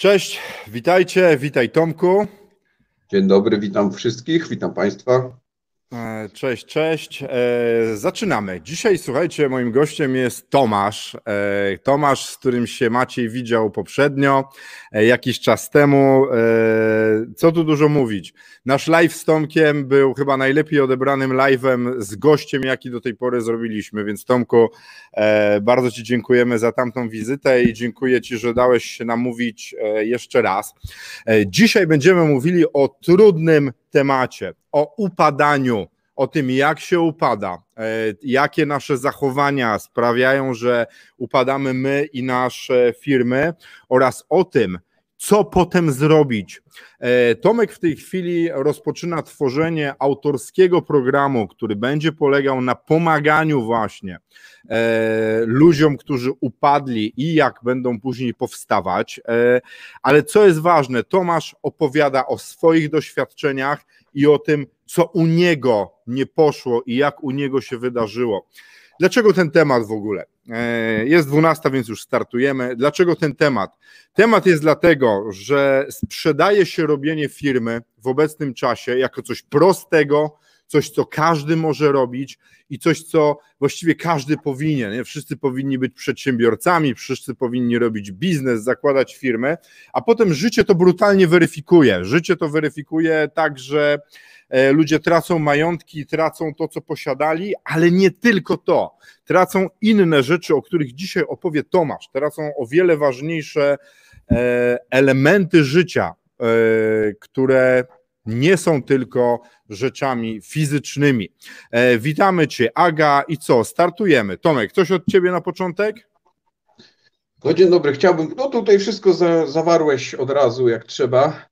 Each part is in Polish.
Cześć, witajcie, witaj Tomku. Dzień dobry, witam wszystkich, witam Państwa. E, cześć, cześć. E, zaczynamy. Dzisiaj, słuchajcie, moim gościem jest Tomasz. E, Tomasz, z którym się Maciej widział poprzednio, jakiś czas temu. Co tu dużo mówić? Nasz live z Tomkiem był chyba najlepiej odebranym live'em z gościem, jaki do tej pory zrobiliśmy, więc Tomku, bardzo Ci dziękujemy za tamtą wizytę i dziękuję Ci, że dałeś się namówić jeszcze raz. Dzisiaj będziemy mówili o trudnym temacie, o upadaniu, o tym, jak się upada, e, jakie nasze zachowania sprawiają, że upadamy my i nasze firmy, oraz o tym, co potem zrobić. E, Tomek w tej chwili rozpoczyna tworzenie autorskiego programu, który będzie polegał na pomaganiu właśnie e, ludziom, którzy upadli i jak będą później powstawać. E, ale co jest ważne, Tomasz opowiada o swoich doświadczeniach i o tym, co u niego nie poszło i jak u niego się wydarzyło. Dlaczego ten temat w ogóle? E, jest 12, więc już startujemy. Dlaczego ten temat? Temat jest dlatego, że sprzedaje się robienie firmy w obecnym czasie jako coś prostego, coś, co każdy może robić i coś, co właściwie każdy powinien. Nie? Wszyscy powinni być przedsiębiorcami, wszyscy powinni robić biznes, zakładać firmę, a potem życie to brutalnie weryfikuje. Życie to weryfikuje tak, że ludzie tracą majątki, tracą to, co posiadali, ale nie tylko to. Tracą inne rzeczy, o których dzisiaj opowie Tomasz. Tracą o wiele ważniejsze e, elementy życia, e, które nie są tylko rzeczami fizycznymi. E, witamy Cię, Aga, i co? Startujemy. Tomek, coś od Ciebie na początek? No dzień dobry, chciałbym, no tutaj wszystko za, zawarłeś od razu jak trzeba.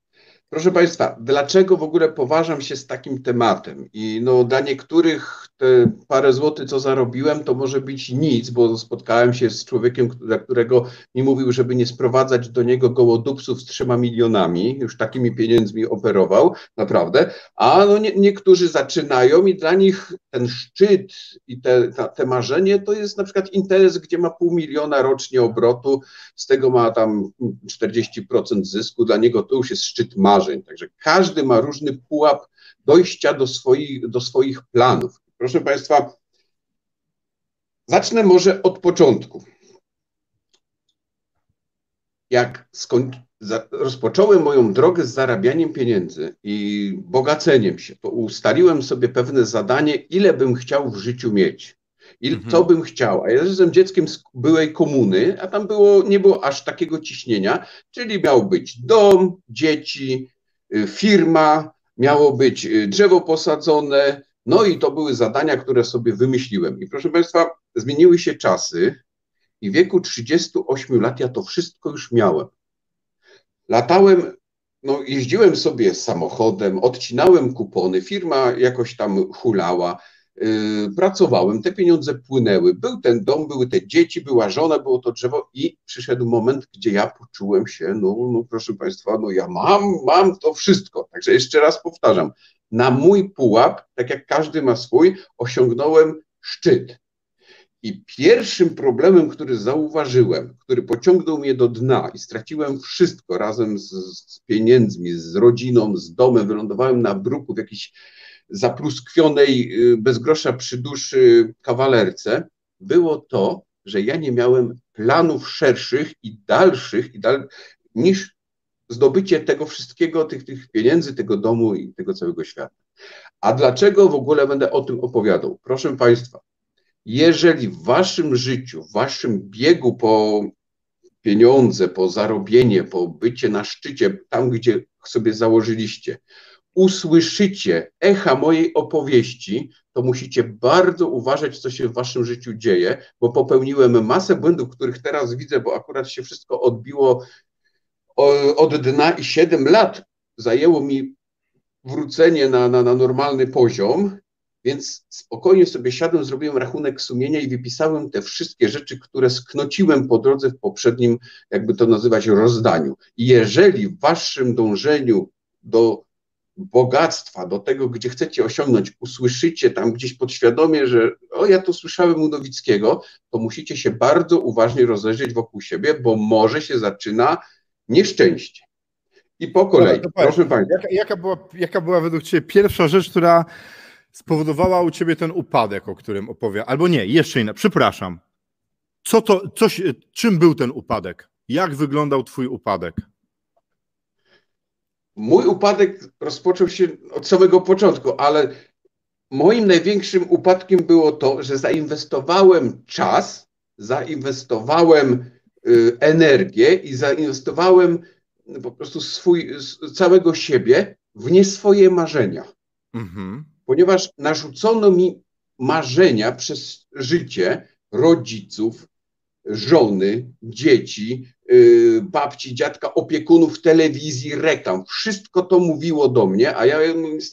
Proszę Państwa, dlaczego w ogóle poważam się z takim tematem? I no, dla niektórych te parę złotych, co zarobiłem, to może być nic, bo spotkałem się z człowiekiem, dla którego mi mówił, żeby nie sprowadzać do niego gołodupców z trzema milionami, już takimi pieniędzmi operował, naprawdę. A no, nie, niektórzy zaczynają i dla nich ten szczyt i te, te marzenie to jest na przykład interes, gdzie ma pół miliona rocznie obrotu, z tego ma tam 40% zysku, dla niego to już jest szczyt marzeń. Także każdy ma różny pułap dojścia do swoich, do swoich planów. Proszę Państwa, zacznę może od początku. Jak rozpocząłem moją drogę z zarabianiem pieniędzy i bogaceniem się, to ustaliłem sobie pewne zadanie, ile bym chciał w życiu mieć. I mhm. co bym chciał. A ja jestem dzieckiem z byłej komuny, a tam było, nie było aż takiego ciśnienia, czyli miał być dom, dzieci, y, firma, miało być y, drzewo posadzone, no i to były zadania, które sobie wymyśliłem. I proszę Państwa, zmieniły się czasy i w wieku 38 lat ja to wszystko już miałem. Latałem, no jeździłem sobie samochodem, odcinałem kupony, firma jakoś tam hulała, yy, pracowałem, te pieniądze płynęły, był ten dom, były te dzieci, była żona, było to drzewo i przyszedł moment, gdzie ja poczułem się, no, no proszę Państwa, no ja mam, mam to wszystko. Także jeszcze raz powtarzam, na mój pułap, tak jak każdy ma swój, osiągnąłem szczyt. I pierwszym problemem, który zauważyłem, który pociągnął mnie do dna i straciłem wszystko razem z, z pieniędzmi, z rodziną, z domem, wylądowałem na bruku w jakiejś zapluskwionej, y, bez grosza przy duszy kawalerce, było to, że ja nie miałem planów szerszych i dalszych i dal, niż zdobycie tego wszystkiego, tych, tych pieniędzy, tego domu i tego całego świata. A dlaczego w ogóle będę o tym opowiadał? Proszę Państwa, Jeżeli w waszym życiu, w waszym biegu po pieniądze, po zarobienie, po bycie na szczycie, tam gdzie sobie założyliście, usłyszycie echa mojej opowieści, to musicie bardzo uważać, co się w waszym życiu dzieje, bo popełniłem masę błędów, których teraz widzę, bo akurat się wszystko odbiło od dna i 7 lat zajęło mi wrócenie na, na, na normalny poziom, więc spokojnie sobie siadłem, zrobiłem rachunek sumienia i wypisałem te wszystkie rzeczy, które sknociłem po drodze w poprzednim, jakby to nazywać, rozdaniu. I jeżeli w waszym dążeniu do bogactwa, do tego, gdzie chcecie osiągnąć, usłyszycie tam gdzieś podświadomie, że o, ja to słyszałem u Nowickiego, to musicie się bardzo uważnie rozejrzeć wokół siebie, bo może się zaczyna nieszczęście. I po kolei, Dobra, proszę Państwa. Jaka, jaka, była, jaka była według Ciebie pierwsza rzecz, która spowodowała u Ciebie ten upadek, o którym opowiadam? Albo nie, jeszcze inna, przepraszam. Co to, coś, czym był ten upadek? Jak wyglądał Twój upadek? Mój upadek rozpoczął się od samego początku, ale moim największym upadkiem było to, że zainwestowałem czas, zainwestowałem energię i zainwestowałem po prostu swój, całego siebie w nie swoje marzenia. Mhm. Ponieważ narzucono mi marzenia przez życie rodziców, żony, dzieci, yy, babci, dziadka, opiekunów, telewizji, reklam. Wszystko to mówiło do mnie, a ja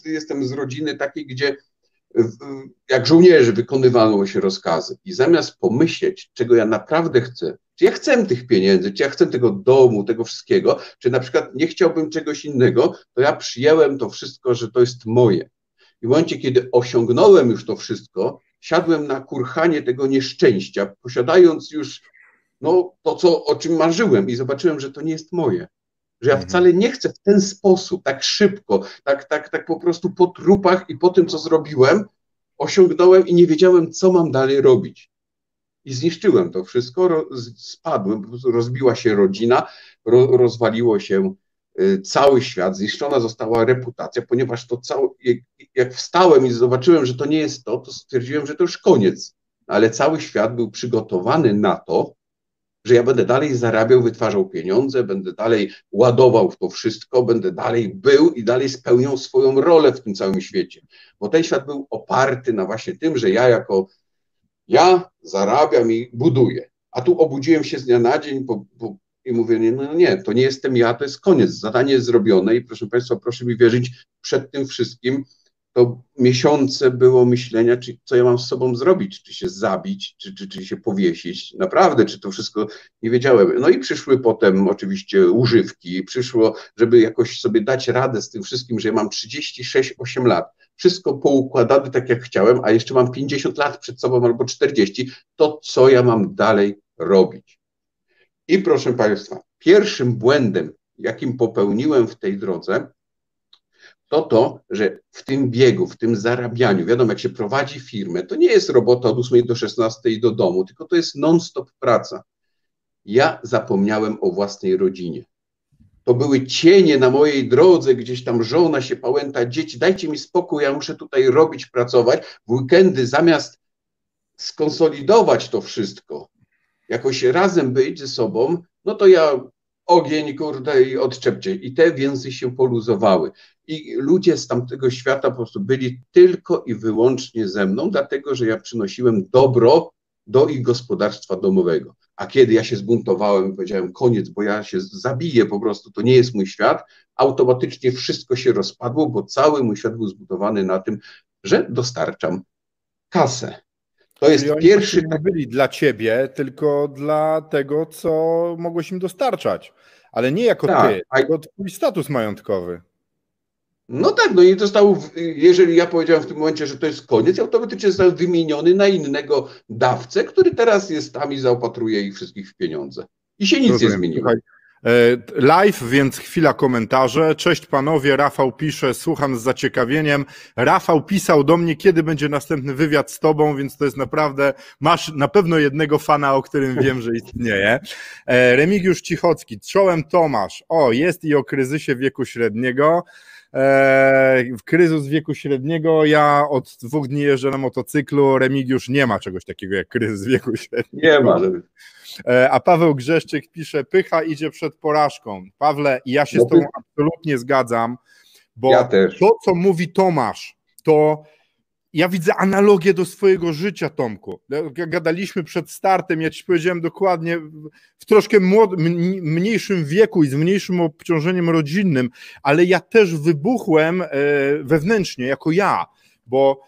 jestem z rodziny takiej, gdzie jak żołnierze wykonywano się rozkazy. I zamiast pomyśleć, czego ja naprawdę chcę, czy ja chcę tych pieniędzy, czy ja chcę tego domu, tego wszystkiego, czy na przykład nie chciałbym czegoś innego, to ja przyjęłem to wszystko, że to jest moje. I w momencie, kiedy osiągnąłem już to wszystko, siadłem na kurhanie tego nieszczęścia, posiadając już no, to, co, o czym marzyłem, i zobaczyłem, że to nie jest moje. Że ja mhm. wcale nie chcę w ten sposób, tak szybko, tak, tak, tak po prostu po trupach i po tym, co zrobiłem, osiągnąłem i nie wiedziałem, co mam dalej robić. I zniszczyłem to wszystko, spadłem, po prostu rozbiła się rodzina, rozwaliło się y, cały świat, zniszczona została reputacja, ponieważ to cały, jak wstałem i zobaczyłem, że to nie jest to, to stwierdziłem, że to już koniec. Ale cały świat był przygotowany na to, że ja będę dalej zarabiał, wytwarzał pieniądze, będę dalej ładował w to wszystko, będę dalej był i dalej spełniał swoją rolę w tym całym świecie. Bo ten świat był oparty na właśnie tym, że ja jako ja zarabiam i buduję. A tu obudziłem się z dnia na dzień po, po, i mówię, nie, no nie, to nie jestem ja, to jest koniec, zadanie jest zrobione i proszę Państwa, proszę mi wierzyć, przed tym wszystkim to miesiące było myślenia, czy, co ja mam z sobą zrobić, czy się zabić, czy, czy, czy się powiesić. Naprawdę, czy to wszystko nie wiedziałem. No i przyszły potem oczywiście używki, przyszło, żeby jakoś sobie dać radę z tym wszystkim, że ja mam 36-8 lat, wszystko poukładane tak jak chciałem, a jeszcze mam 50 lat przed sobą albo 40, to co ja mam dalej robić? I proszę Państwa, pierwszym błędem, jakim popełniłem w tej drodze, to to, że w tym biegu, w tym zarabianiu, wiadomo, jak się prowadzi firmę, to nie jest robota od 8 do 16 do domu, tylko to jest non-stop praca. Ja zapomniałem o własnej rodzinie. To były cienie na mojej drodze, gdzieś tam żona się pałęta, dzieci, dajcie mi spokój, ja muszę tutaj robić, pracować. W weekendy zamiast skonsolidować to wszystko, jakoś razem być ze sobą, no to ja ogień, kurde, i odczepcie. I te więzy się poluzowały. I ludzie z tamtego świata po prostu byli tylko i wyłącznie ze mną, dlatego że ja przynosiłem dobro do ich gospodarstwa domowego. A kiedy ja się zbuntowałem i powiedziałem koniec, bo ja się zabiję po prostu, to nie jest mój świat, automatycznie wszystko się rozpadło, bo cały mój świat był zbudowany na tym, że dostarczam kasę. To jest pierwszy. Nie byli dla ciebie, tylko dla tego, co mogłeś im dostarczać. Ale nie jako tak, ty, a... tylko twój status majątkowy. No tak, no i został, jeżeli ja powiedziałem w tym momencie, że to jest koniec, automatycznie został wymieniony na innego dawcę, który teraz jest tam i zaopatruje ich wszystkich w pieniądze. I się nic Rozumiem. nie zmieniło. Słuchaj, live, więc chwila komentarze. Cześć panowie, Rafał pisze, słucham z zaciekawieniem. Rafał pisał do mnie, kiedy będzie następny wywiad z tobą, więc to jest naprawdę, masz na pewno jednego fana, o którym wiem, że istnieje. E, Remigiusz Cichocki, czołem Tomasz. O, jest i o kryzysie wieku średniego. E, kryzys wieku średniego. Ja od dwóch dni jeżdżę na motocyklu. Remigiusz nie ma czegoś takiego jak kryzys wieku średniego. Nie ma. E, a Paweł Grzeszczyk pisze: Pycha idzie przed porażką. Pawle, ja się No z Tobą absolutnie zgadzam, bo Ja to, co mówi Tomasz, to ja widzę analogię do swojego życia, Tomku. Jak Gadaliśmy przed startem, ja ci powiedziałem dokładnie, w- troszkę mniejszym wieku i z mniejszym obciążeniem rodzinnym, ale ja też wybuchłem e, wewnętrznie, jako ja, bo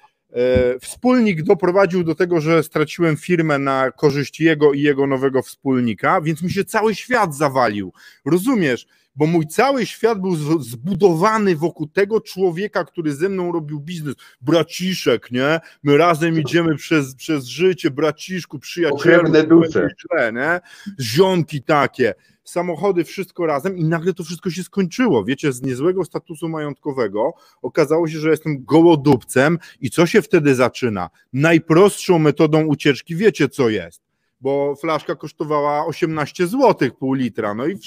wspólnik doprowadził do tego, że straciłem firmę na korzyść jego i jego nowego wspólnika, więc mi się cały świat zawalił. Rozumiesz? Bo mój cały świat był zbudowany wokół tego człowieka, który ze mną robił biznes. Braciszek, nie? My razem idziemy przez, przez życie, braciszku, przyjacielu. Źle, nie? Ziomki takie, samochody, wszystko razem i nagle to wszystko się skończyło. Wiecie, z niezłego statusu majątkowego okazało się, że jestem gołodupcem i co się wtedy zaczyna? Najprostszą metodą ucieczki wiecie co jest, bo flaszka kosztowała 18 zł pół litra, no i,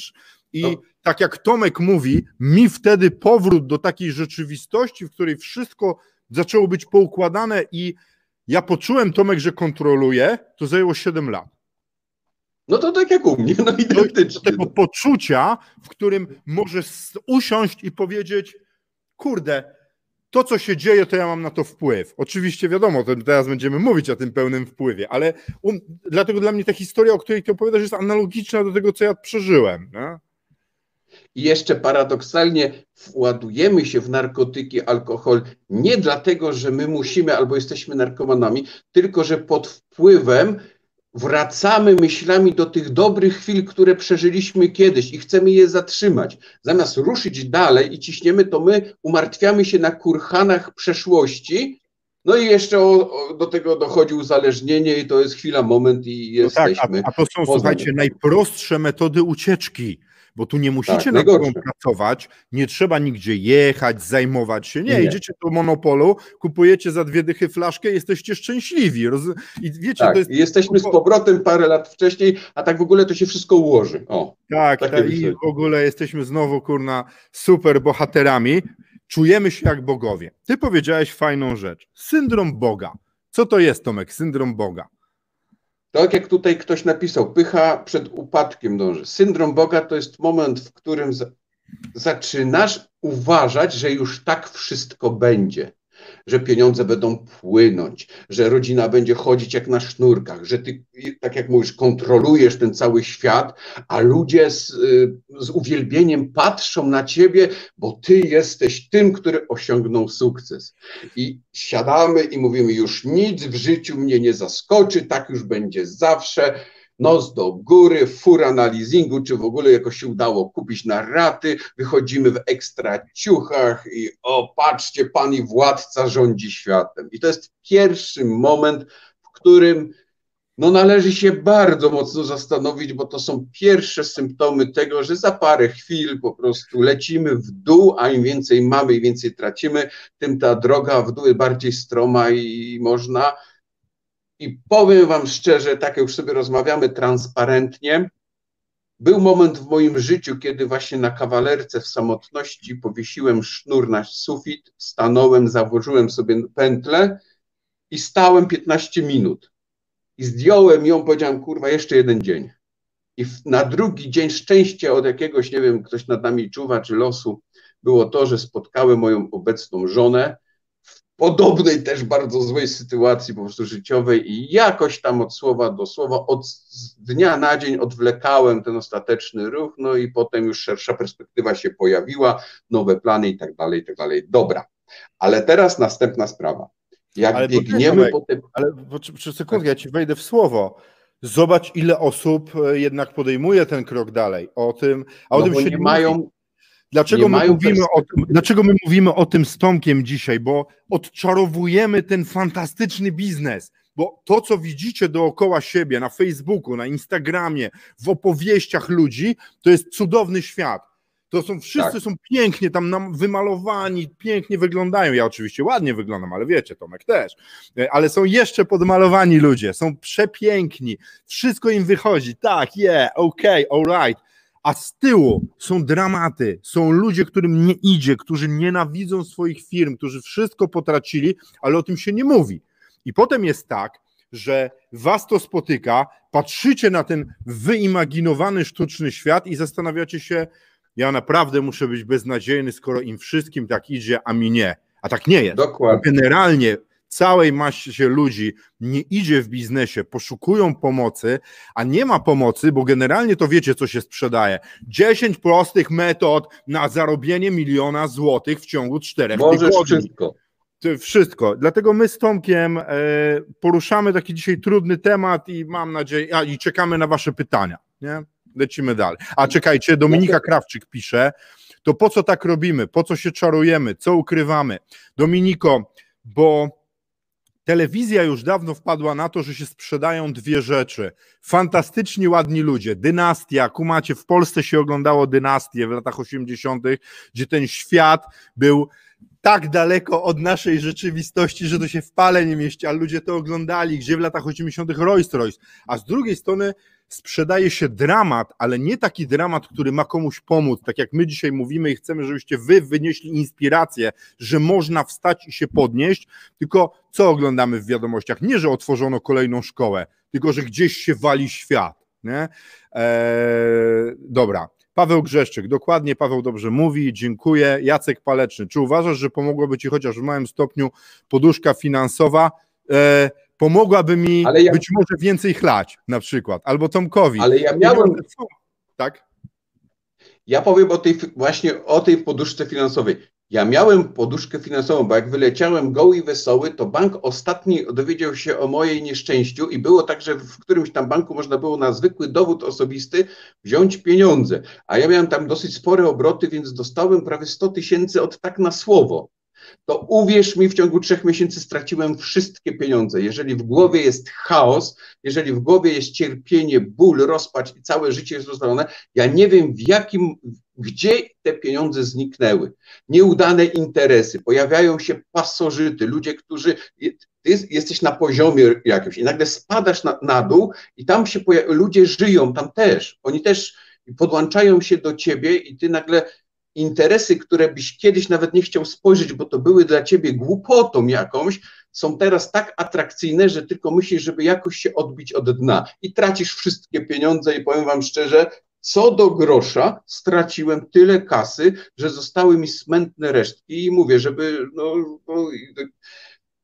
i No. tak jak Tomek mówi, mi wtedy powrót do takiej rzeczywistości, w której wszystko zaczęło być poukładane i ja poczułem, Tomek, że kontroluję, to zajęło 7 lat. No to tak jak u mnie, no do identycznie. tego poczucia, w którym możesz usiąść i powiedzieć, kurde, to co się dzieje, to ja mam na to wpływ. Oczywiście wiadomo, teraz będziemy mówić o tym pełnym wpływie, ale um, dlatego dla mnie ta historia, o której ty opowiadasz, jest analogiczna do tego, co ja przeżyłem. I jeszcze paradoksalnie władujemy się w narkotyki, alkohol nie dlatego, że my musimy albo jesteśmy narkomanami, tylko że pod wpływem wracamy myślami do tych dobrych chwil, które przeżyliśmy kiedyś i chcemy je zatrzymać. Zamiast ruszyć dalej i ciśniemy, to my umartwiamy się na kurhanach przeszłości. No i jeszcze o, o, do tego dochodzi uzależnienie i to jest chwila, moment i No tak, a, jesteśmy. a to są, poza słuchajcie, najprostsze metody ucieczki. Bo tu nie musicie Tak, sobą pracować, nie trzeba nigdzie jechać, zajmować się. Nie, Nie. idziecie do monopolu, kupujecie za dwie dychy flaszkę, jesteście szczęśliwi. Roz... I wiecie, Tak, to jest i jesteśmy z powrotem parę lat wcześniej, a tak w ogóle to się wszystko ułoży. O, Tak, tak i w ogóle jesteśmy znowu, kurna, super bohaterami. Czujemy się jak bogowie. Ty powiedziałeś fajną rzecz. Syndrom Boga. Co to jest, Tomek, syndrom Boga? Tak jak tutaj ktoś napisał, pycha przed upadkiem dąży. Syndrom Boga to jest moment, w którym za, zaczynasz uważać, że już tak wszystko będzie. Że pieniądze będą płynąć, że rodzina będzie chodzić jak na sznurkach, że ty, tak jak mówisz, kontrolujesz ten cały świat, a ludzie z, z uwielbieniem patrzą na ciebie, bo ty jesteś tym, który osiągnął sukces. I siadamy i mówimy, już nic w życiu mnie nie zaskoczy, tak już będzie zawsze. Nos do góry, fura na leasingu, czy w ogóle jakoś się udało kupić na raty, wychodzimy w ekstra ciuchach i o, patrzcie, pan i władca rządzi światem. I to jest pierwszy moment, w którym no należy się bardzo mocno zastanowić, bo to są pierwsze symptomy tego, że za parę chwil po prostu lecimy w dół, a im więcej mamy, im więcej tracimy, tym ta droga w dół jest bardziej stroma i można. I powiem Wam szczerze, tak jak już sobie rozmawiamy transparentnie, był moment w moim życiu, kiedy właśnie na kawalerce w samotności powiesiłem sznur na sufit, stanąłem, założyłem sobie pętlę i stałem 15 minut. I zdjąłem ją, powiedziałem, kurwa, jeszcze jeden dzień. I na drugi dzień szczęście od jakiegoś, nie wiem, ktoś nad nami czuwa, czy losu, było to, że spotkałem moją obecną żonę podobnej też bardzo złej sytuacji po prostu życiowej i jakoś tam od słowa do słowa, od dnia na dzień odwlekałem ten ostateczny ruch, no i potem już szersza perspektywa się pojawiła, nowe plany i tak dalej, i tak dalej. Dobra, ale teraz następna sprawa. Jak Ale biegniemy po te Ale trzy sekundki, ja ci wejdę w słowo. Zobacz, ile osób e, jednak podejmuje ten krok dalej. O tym, a o no tym bo się nie nie mają, mówi. Dlaczego my, mówimy o tym, dlaczego my mówimy o tym z Tomkiem dzisiaj? Bo odczarowujemy ten fantastyczny biznes. Bo to, co widzicie dookoła siebie na Facebooku, na Instagramie, w opowieściach ludzi, to jest cudowny świat. To są wszyscy Tak. są pięknie tam nam wymalowani, pięknie wyglądają. Ja oczywiście ładnie wyglądam, ale wiecie, Tomek też. E, Ale są jeszcze podmalowani ludzie, są przepiękni. Wszystko im wychodzi. Tak, yeah, okay, all right. A z tyłu są dramaty, są ludzie, którym nie idzie, którzy nienawidzą swoich firm, którzy wszystko potracili, ale o tym się nie mówi. I potem jest tak, że was to spotyka, patrzycie na ten wyimaginowany sztuczny świat i zastanawiacie się, ja naprawdę muszę być beznadziejny, skoro im wszystkim tak idzie, a mi nie. A tak nie jest. Dokładnie. Generalnie całej masie ludzi nie idzie w biznesie, poszukują pomocy, a nie ma pomocy, bo generalnie to wiecie, co się sprzedaje. 10 prostych metod na zarobienie miliona złotych w ciągu czterech Możesz tygodni. wszystko. Wszystko. Dlatego my z Tomkiem e, poruszamy taki dzisiaj trudny temat i mam nadzieję, a i czekamy na Wasze pytania. Nie? Lecimy dalej. A czekajcie, Dominika Krawczyk pisze, to po co tak robimy? Po co się czarujemy? Co ukrywamy? Dominiko, bo telewizja już dawno wpadła na to, że się sprzedają dwie rzeczy. Fantastyczni, ładni ludzie. Dynastia, kumacie, w Polsce się oglądało dynastię w latach 80., gdzie ten świat był tak daleko od naszej rzeczywistości, że to się w pale nie mieści, a ludzie to oglądali, gdzie w latach 80. Rolls Royce. A z drugiej strony sprzedaje się dramat, ale nie taki dramat, który ma komuś pomóc, tak jak my dzisiaj mówimy i chcemy, żebyście wy wynieśli inspirację, że można wstać i się podnieść, tylko co oglądamy w wiadomościach? Nie, że otworzono kolejną szkołę, tylko że gdzieś się wali świat. Nie? Eee, dobra. Paweł Grzeszczyk, dokładnie Paweł dobrze mówi, dziękuję. Jacek Paleczny, czy uważasz, że pomogłoby Ci chociaż w małym stopniu poduszka finansowa? Eee, pomogłaby mi ja- być może więcej chlać na przykład, albo Tomkowi. Ale ja miałem, Tak? ja powiem o tej, właśnie o tej poduszce finansowej. Ja miałem poduszkę finansową, bo jak wyleciałem goły i wesoły, to bank ostatni dowiedział się o mojej nieszczęściu i było tak, że w którymś tam banku można było na zwykły dowód osobisty wziąć pieniądze. A ja miałem tam dosyć spore obroty, więc dostałem prawie 100 tysięcy od tak na słowo. To uwierz mi, w ciągu trzech miesięcy straciłem wszystkie pieniądze. Jeżeli w głowie jest chaos, jeżeli w głowie jest cierpienie, ból, rozpacz i całe życie jest rozwalone, ja nie wiem w jakim, gdzie te pieniądze zniknęły. Nieudane interesy, pojawiają się pasożyty, ludzie, którzy, ty jest- jesteś na poziomie jakimś i nagle spadasz na, na dół i tam się ludzie żyją, tam też, oni też podłączają się do ciebie i ty nagle interesy, które byś kiedyś nawet nie chciał spojrzeć, bo to były dla ciebie głupotą jakąś, są teraz tak atrakcyjne, że tylko myślisz, żeby jakoś się odbić od dna. I tracisz wszystkie pieniądze i powiem wam szczerze, co do grosza straciłem tyle kasy, że zostały mi smętne resztki i mówię, żeby no, no,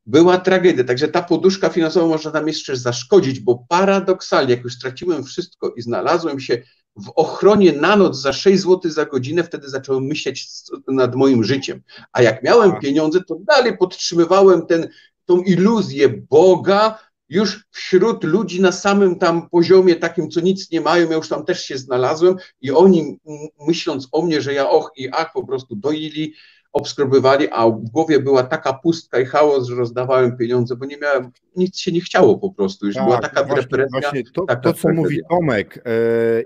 była tragedia. Także ta poduszka finansowa może nam jeszcze zaszkodzić, bo paradoksalnie, jak już straciłem wszystko i znalazłem się w ochronie na noc za 6 zł za godzinę, wtedy zacząłem myśleć nad moim życiem. A jak miałem Tak. pieniądze, to dalej podtrzymywałem ten, tą iluzję Boga już wśród ludzi na samym tam poziomie takim, co nic nie mają. Ja już tam też się znalazłem i oni myśląc o mnie, że ja och i ach po prostu doili, obskrobywali, a w głowie była taka pustka i chaos, że rozdawałem pieniądze, bo nie miałem, nic się nie chciało po prostu. Już była taka właśnie. Właśnie to, taka to, co mówi Tomek, e,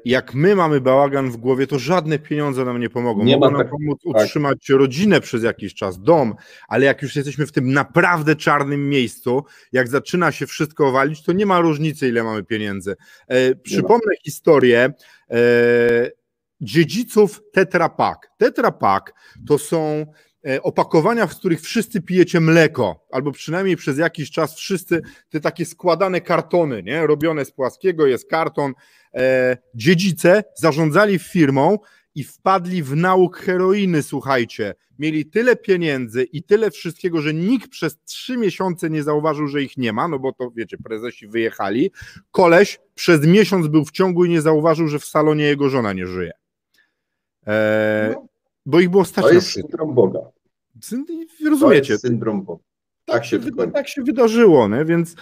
jak my mamy bałagan w głowie, to żadne pieniądze nam nie pomogą. Nie Mogą ma nam tak- pomóc tak. utrzymać rodzinę przez jakiś czas, dom, ale jak już jesteśmy w tym naprawdę czarnym miejscu, jak zaczyna się wszystko walić, to nie ma różnicy, ile mamy pieniędzy. E, przypomnę historię e, dziedziców Tetra Pak. Tetra Pak to są e, opakowania, w których wszyscy pijecie mleko, albo przynajmniej przez jakiś czas wszyscy te takie składane kartony, nie? robione z płaskiego, jest karton. E, dziedzice zarządzali firmą i wpadli w nauk heroiny, słuchajcie. Mieli tyle pieniędzy i tyle wszystkiego, że nikt przez trzy miesiące nie zauważył, że ich nie ma, no bo to wiecie, prezesi wyjechali. Koleś przez miesiąc był w ciągu i nie zauważył, że w salonie jego żona nie żyje. E, No, bo ich było stać to na jest wszystko. syndrom Boga. To Rozumiecie? jest syndrom Boga. Tak się wy- wykończy. tak się wydarzyło, nie? więc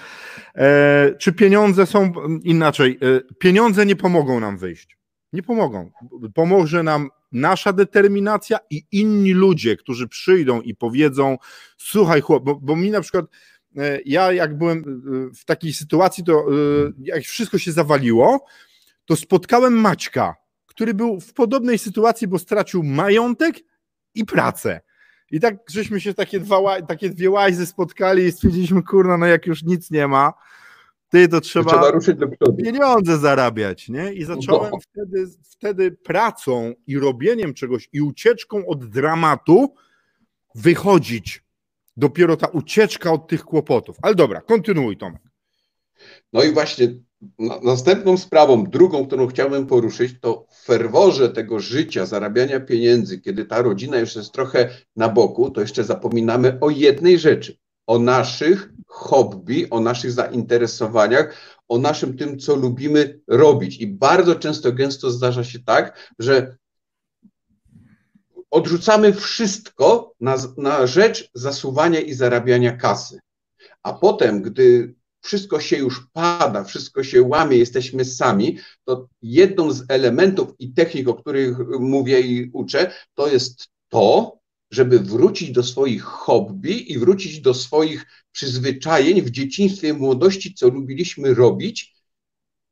e, czy pieniądze są inaczej? E, pieniądze nie pomogą nam wyjść. Nie pomogą. Pomoże nam nasza determinacja i inni ludzie, którzy przyjdą i powiedzą: Słuchaj, chłop, bo, bo mi na przykład. e, Ja, jak byłem e, w takiej sytuacji, to e, jak wszystko się zawaliło, to spotkałem Maćka, który był w podobnej sytuacji, bo stracił majątek i pracę. I tak żeśmy się takie, dwa, takie dwie łajzy spotkali i stwierdziliśmy, kurna, no jak już nic nie ma, ty to trzeba, trzeba ruszyć do przodu. pieniądze zarabiać, nie? I zacząłem No. wtedy, wtedy pracą i robieniem czegoś i ucieczką od dramatu wychodzić. Dopiero ta ucieczka od tych kłopotów. Ale dobra, kontynuuj Tomek. No i właśnie następną sprawą, drugą, którą chciałbym poruszyć, to w ferworze tego życia, zarabiania pieniędzy, kiedy ta rodzina już jest trochę na boku, to jeszcze zapominamy o jednej rzeczy, o naszych hobby, o naszych zainteresowaniach, o naszym tym, co lubimy robić. I bardzo często, gęsto zdarza się tak, że odrzucamy wszystko na, na rzecz zasuwania i zarabiania kasy. A potem, gdy wszystko się już pada, wszystko się łamie, jesteśmy sami, to jedną z elementów i technik, o których mówię i uczę, to jest to, żeby wrócić do swoich hobby i wrócić do swoich przyzwyczajeń w dzieciństwie, młodości, co lubiliśmy robić,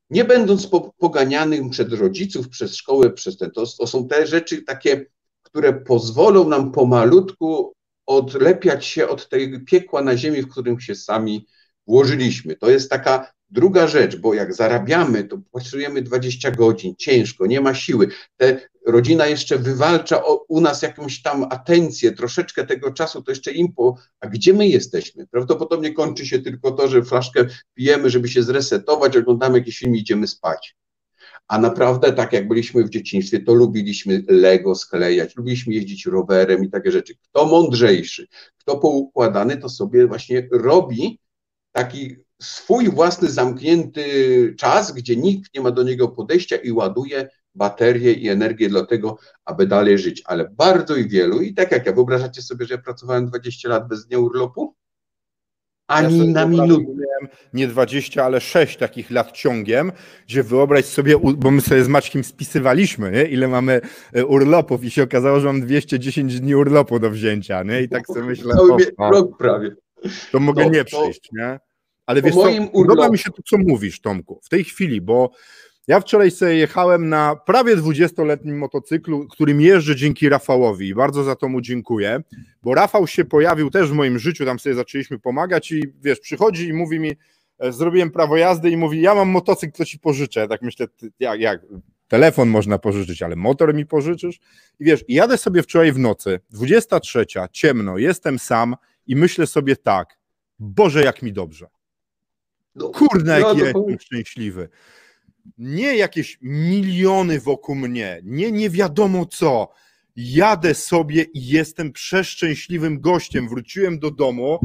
nie będąc po- poganianym przed rodziców, przez szkołę, przez ten. To, to są te rzeczy takie, które pozwolą nam pomalutku odlepiać się od tej piekła na ziemi, w którym się sami włożyliśmy. To jest taka druga rzecz, bo jak zarabiamy, to pracujemy 20 godzin, ciężko, nie ma siły. Te, rodzina jeszcze wywalcza o, u nas jakąś tam atencję, troszeczkę tego czasu, to jeszcze im po, a gdzie my jesteśmy? Prawdopodobnie kończy się tylko to, że flaszkę pijemy, żeby się zresetować, oglądamy jakiś film i idziemy spać. A naprawdę, tak jak byliśmy w dzieciństwie, to lubiliśmy Lego sklejać, lubiliśmy jeździć rowerem i takie rzeczy. Kto mądrzejszy, kto poukładany, to sobie właśnie robi taki swój własny zamknięty czas, gdzie nikt nie ma do niego podejścia i ładuje baterię i energię do tego, aby dalej żyć. Ale bardzo i wielu, i tak jak ja, wyobrażacie sobie, że ja pracowałem 20 lat bez dnia urlopu? Ani Ja na minutę. nie 20, ale 6 takich lat ciągiem, gdzie wyobraź sobie, bo my sobie z Maćkiem spisywaliśmy, nie? ile mamy e, urlopów i się okazało, że mam 210 dni urlopu do wzięcia, nie? I tak sobie myślę, Cały rok prawie. To mogę to- nie to- przyjść, nie? Ale wiesz co, podoba mi się to, co mówisz, Tomku, w tej chwili, bo ja wczoraj sobie jechałem na prawie 20-letnim motocyklu, którym jeżdżę dzięki Rafałowi i bardzo za to mu dziękuję, bo Rafał się pojawił też w moim życiu, tam sobie zaczęliśmy pomagać i wiesz, przychodzi i mówi mi, e, zrobiłem prawo jazdy i mówi, ja mam motocykl, to ci pożyczę. Ja tak myślę, jak, jak, telefon można pożyczyć, ale motor mi pożyczysz? I wiesz, jadę sobie wczoraj w nocy, 23, ciemno, jestem sam i myślę sobie tak, Boże, jak mi dobrze. No, Kurde, to ja jestem szczęśliwy. Nie jakieś miliony wokół mnie, nie nie wiadomo co. Jadę sobie i jestem przeszczęśliwym gościem. Wróciłem do domu,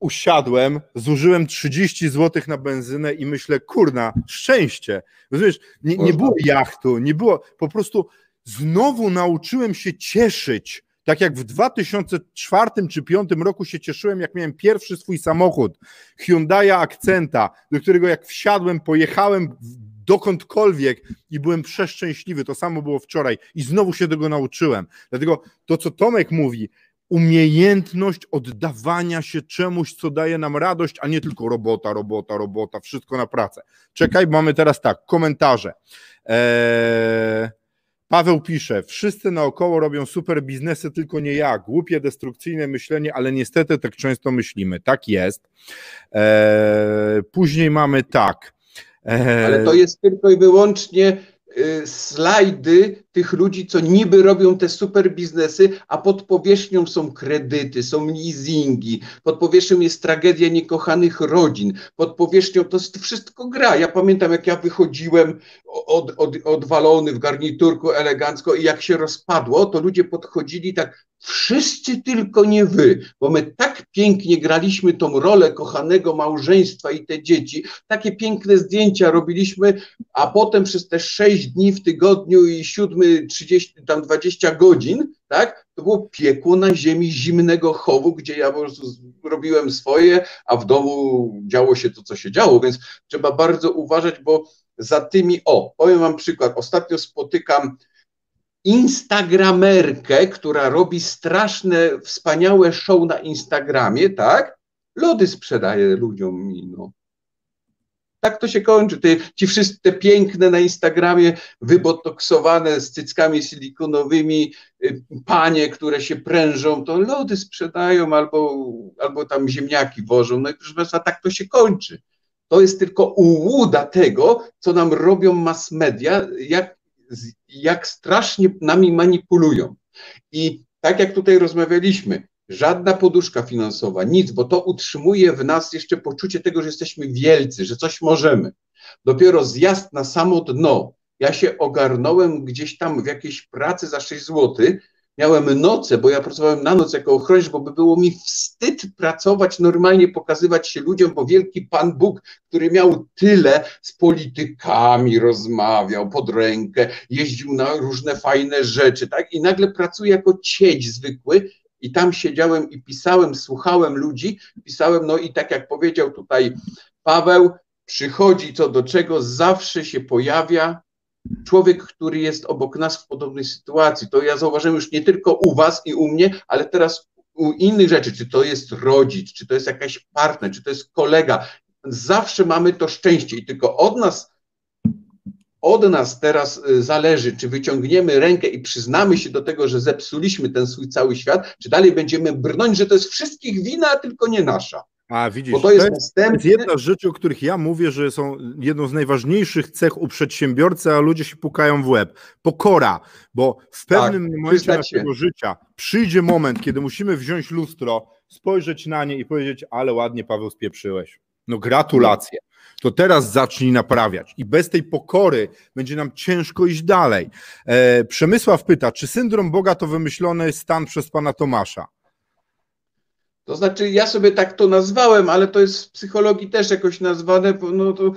usiadłem, zużyłem 30 zł na benzynę i myślę, kurna, szczęście. Rozumiesz, nie, nie było jachtu, nie było, po prostu znowu nauczyłem się cieszyć. Tak jak w 2004 czy 2005 roku się cieszyłem, jak miałem pierwszy swój samochód, Hyundai Accenta, do którego jak wsiadłem, pojechałem dokądkolwiek i byłem przeszczęśliwy. To samo było wczoraj i znowu się tego nauczyłem. Dlatego to, co Tomek mówi, umiejętność oddawania się czemuś, co daje nam radość, a nie tylko robota, robota, robota, wszystko na pracę. Czekaj, mamy teraz tak, komentarze. Eee, Paweł pisze, wszyscy naokoło robią super biznesy, tylko nie ja. Głupie, destrukcyjne myślenie, ale niestety tak często myślimy. Tak jest. Eee, później mamy tak. Eee, Ale to jest tylko i wyłącznie slajdy tych ludzi, co niby robią te super biznesy, a pod powierzchnią są kredyty, są leasingi, pod powierzchnią jest tragedia niekochanych rodzin, pod powierzchnią to wszystko gra. Ja pamiętam, jak ja wychodziłem od, od, odwalony w garniturku elegancko i jak się rozpadło, to ludzie podchodzili tak, wszyscy tylko nie wy, bo my tak pięknie graliśmy tą rolę kochanego małżeństwa i te dzieci, takie piękne zdjęcia robiliśmy, a potem przez te sześć dni w tygodniu i siódmy, 30, tam 20 godzin, tak, to było piekło na ziemi zimnego chowu, gdzie ja po prostu robiłem swoje, a w domu działo się to, co się działo, więc trzeba bardzo uważać, bo za tymi, o, powiem wam przykład, ostatnio spotykam instagramerkę, która robi straszne, wspaniałe show na Instagramie, tak, lody sprzedaje ludziom mi, no. Tak to się kończy. Te, ci wszyscy te piękne na Instagramie, wybotoksowane z cyckami silikonowymi y, panie, które się prężą, to lody sprzedają albo, albo tam ziemniaki wożą. No i proszę Państwa, tak to się kończy. to jest tylko ułuda tego, co nam robią mass media, jak, jak strasznie nami manipulują. I tak jak tutaj rozmawialiśmy, żadna poduszka finansowa, nic, bo to utrzymuje w nas jeszcze poczucie tego, że jesteśmy wielcy, że coś możemy. Dopiero zjazd na samo dno. Ja się ogarnąłem gdzieś tam w jakiejś pracy za 6 złotych, miałem noce, bo ja pracowałem na noc jako ochroniarz, bo by było mi wstyd pracować normalnie, pokazywać się ludziom, bo wielki Pan Bóg, który miał tyle z politykami, rozmawiał pod rękę, jeździł na różne fajne rzeczy, tak? I nagle pracuje jako cieć zwykły, i tam siedziałem i pisałem, słuchałem ludzi, pisałem, no i tak jak powiedział tutaj Paweł, przychodzi co do czego, zawsze się pojawia człowiek, który jest obok nas w podobnej sytuacji. To ja zauważyłem już nie tylko u was i u mnie, ale teraz u innych rzeczy, czy to jest rodzic, czy to jest jakaś partner, czy to jest kolega. Zawsze mamy to szczęście i tylko od nas od nas teraz y, zależy, czy wyciągniemy rękę i przyznamy się do tego, że zepsuliśmy ten swój cały świat, czy dalej będziemy brnąć, że to jest wszystkich wina, tylko nie nasza. A widzisz, Bo to jest, to jest, następny... jest jedna z rzeczy, o których ja mówię, że są jedną z najważniejszych cech u przedsiębiorcy, a ludzie się pukają w łeb. Pokora, bo w tak, pewnym tak, momencie naszego życia przyjdzie moment, kiedy musimy wziąć lustro, spojrzeć na nie i powiedzieć, ale ładnie Paweł spieprzyłeś. No gratulacje. To teraz zacznij naprawiać. I bez tej pokory będzie nam ciężko iść dalej. E, Przemysław pyta, czy syndrom Boga to wymyślony stan przez pana Tomasza? To znaczy, ja sobie tak to nazwałem, ale to jest w psychologii też jakoś nazwane. No to,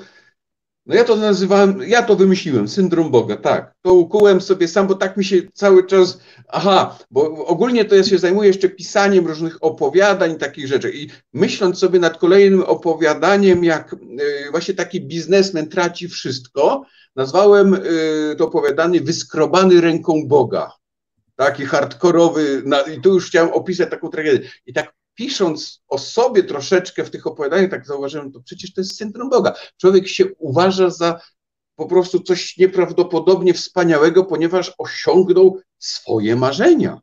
no ja to nazywałem, ja to wymyśliłem, syndrom Boga, tak. To ukułem sobie sam, bo tak mi się cały czas, aha, bo ogólnie to ja się zajmuję jeszcze pisaniem różnych opowiadań, takich rzeczy i myśląc sobie nad kolejnym opowiadaniem, jak y, właśnie taki biznesmen traci wszystko, nazwałem y, to opowiadanie Wyskrobany ręką Boga taki hardkorowy, i tu już chciałem opisać taką tragedię. I tak pisząc o sobie troszeczkę w tych opowiadaniach, tak zauważyłem, to przecież to jest syndrom Boga. Człowiek się uważa za po prostu coś nieprawdopodobnie wspaniałego, ponieważ osiągnął swoje marzenia,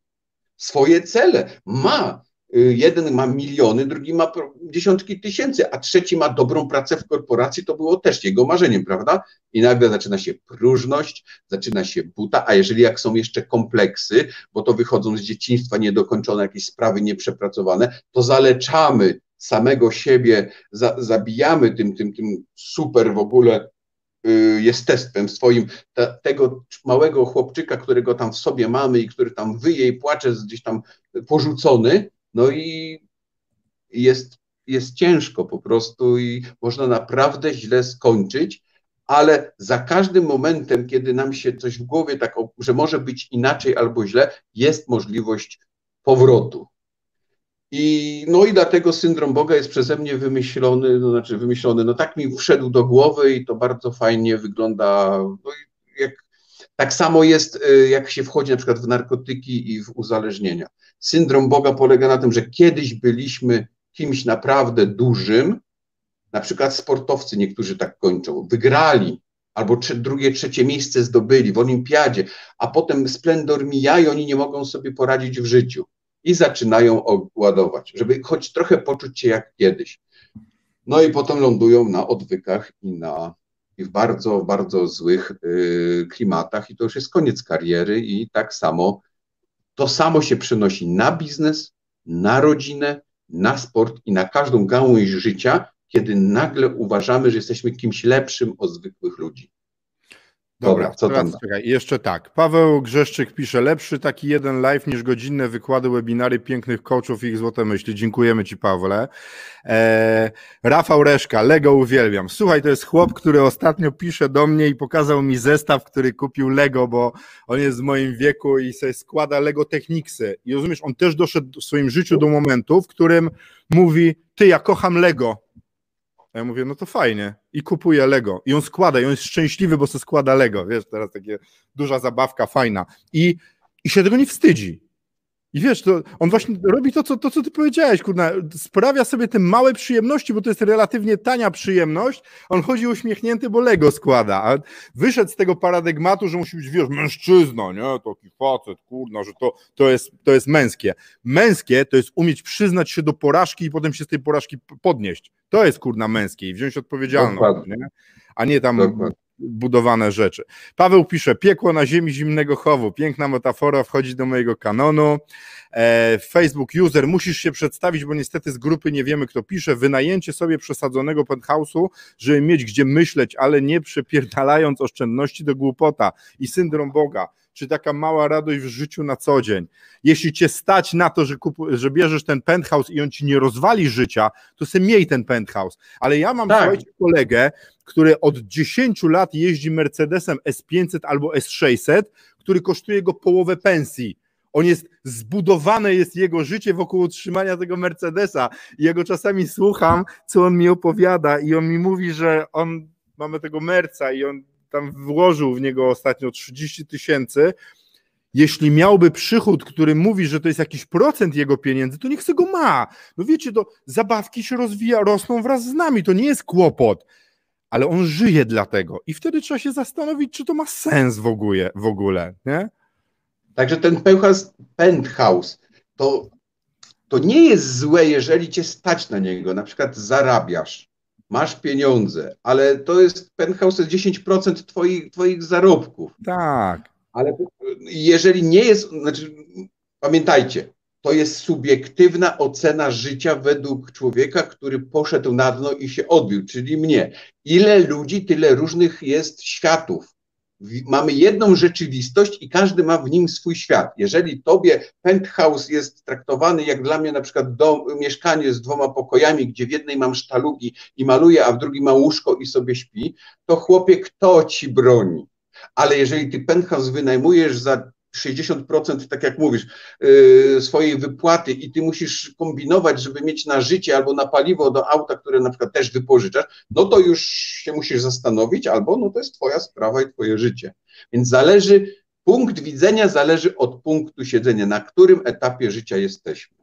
swoje cele. Ma jeden ma miliony, drugi ma dziesiątki tysięcy, a trzeci ma dobrą pracę w korporacji, to było też jego marzeniem, prawda? I nagle zaczyna się próżność, zaczyna się buta, a jeżeli jak są jeszcze kompleksy, bo to wychodzą z dzieciństwa niedokończone jakieś sprawy nieprzepracowane, to zaleczamy samego siebie, za, zabijamy tym, tym, tym super w ogóle y, jestestwem swoim ta, tego małego chłopczyka, którego tam w sobie mamy i który tam wyje i płacze, gdzieś tam porzucony, no i jest, jest ciężko po prostu i można naprawdę źle skończyć, ale za każdym momentem, kiedy nam się coś w głowie tak, że może być inaczej albo źle, jest możliwość powrotu. I, no i dlatego syndrom Boga jest przeze mnie wymyślony, no znaczy wymyślony, no tak mi wszedł do głowy i to bardzo fajnie wygląda. No jak, tak samo jest, y, jak się wchodzi na przykład w narkotyki i w uzależnienia. Syndrom Boga polega na tym, że kiedyś byliśmy kimś naprawdę dużym, na przykład sportowcy niektórzy tak kończą, wygrali albo drugie, trzecie miejsce zdobyli w olimpiadzie, a potem splendor mija i oni nie mogą sobie poradzić w życiu i zaczynają ładować, żeby choć trochę poczuć się jak kiedyś. No i potem lądują na odwykach i na w bardzo, bardzo złych y, klimatach i to już jest koniec kariery i tak samo to samo się przenosi na biznes, na rodzinę, na sport i na każdą gałąź życia, kiedy nagle uważamy, że jesteśmy kimś lepszym od zwykłych ludzi. Dobra, co tam? Czekaj, jeszcze tak. Paweł Grzeszczyk pisze, lepszy taki jeden live niż godzinne wykłady, webinary pięknych coachów i ich złote myśli. Dziękujemy Ci, Pawle. Eee, Rafał Reszka, Lego uwielbiam. Słuchaj, to jest chłop, który ostatnio pisze do mnie i pokazał mi zestaw, który kupił Lego, bo on jest w moim wieku i sobie składa Lego Technicsy. I rozumiesz, on też doszedł w swoim życiu do momentu, w którym mówi, ty, ja kocham Lego a ja mówię, no to fajnie. I kupuje Lego. I on składa, i on jest szczęśliwy, bo se składa Lego. Wiesz, teraz takie duża zabawka, fajna. I, i się tego nie wstydzi. I wiesz, to on właśnie robi to, co, to, co ty powiedziałeś, kurna, sprawia sobie te małe przyjemności, bo to jest relatywnie tania przyjemność. On chodzi uśmiechnięty, bo Lego składa, a wyszedł z tego paradygmatu, że musi być, wiesz, mężczyzna, nie, taki facet, kurna, że to, to, jest, to jest męskie. Męskie to jest umieć przyznać się do porażki i potem się z tej porażki podnieść. To jest, kurna, męskie i wziąć odpowiedzialność, nie? a nie tam Dokładnie budowane rzeczy. Paweł pisze, piekło na ziemi zimnego chowu, piękna metafora, wchodzi do mojego kanonu. E, Facebook user, musisz się przedstawić, bo niestety z grupy nie wiemy kto pisze, wynajęcie sobie przesadzonego penthouse'u, żeby mieć gdzie myśleć, ale nie przepierdalając oszczędności do głupota i syndrom Boga czy taka mała radość w życiu na co dzień. Jeśli cię stać na to, że, kup, że bierzesz ten penthouse i on ci nie rozwali życia, to sobie miej ten penthouse. Ale ja mam, tak. słuchajcie, kolegę, który od 10 lat jeździ Mercedesem S500 albo S600, który kosztuje go połowę pensji. On jest, zbudowane jest jego życie wokół utrzymania tego Mercedesa. I ja go czasami słucham, co on mi opowiada i on mi mówi, że on, mamy tego Merca i on tam włożył w niego ostatnio 30 tysięcy, jeśli miałby przychód, który mówi, że to jest jakiś procent jego pieniędzy, to niech sobie go ma. No wiecie, to zabawki się rozwija, rosną wraz z nami, to nie jest kłopot, ale on żyje dlatego. I wtedy trzeba się zastanowić, czy to ma sens w ogóle, w ogóle nie? Także ten penthouse to, to nie jest złe, jeżeli cię stać na niego, na przykład zarabiasz, masz pieniądze, ale to jest penthouse 10% twoich, twoich zarobków. Tak. Ale jeżeli nie jest, znaczy pamiętajcie, to jest subiektywna ocena życia według człowieka, który poszedł na dno i się odbił, czyli mnie. Ile ludzi, tyle różnych jest światów mamy jedną rzeczywistość i każdy ma w nim swój świat. Jeżeli tobie penthouse jest traktowany jak dla mnie na przykład dom, mieszkanie z dwoma pokojami, gdzie w jednej mam sztalugi i maluję, a w drugiej ma łóżko i sobie śpi, to chłopie, kto ci broni? Ale jeżeli ty penthouse wynajmujesz za 60%, tak jak mówisz, yy, swojej wypłaty i ty musisz kombinować, żeby mieć na życie albo na paliwo do auta, które na przykład też wypożyczasz, no to już się musisz zastanowić, albo no to jest twoja sprawa i twoje życie. Więc zależy, punkt widzenia zależy od punktu siedzenia, na którym etapie życia jesteśmy.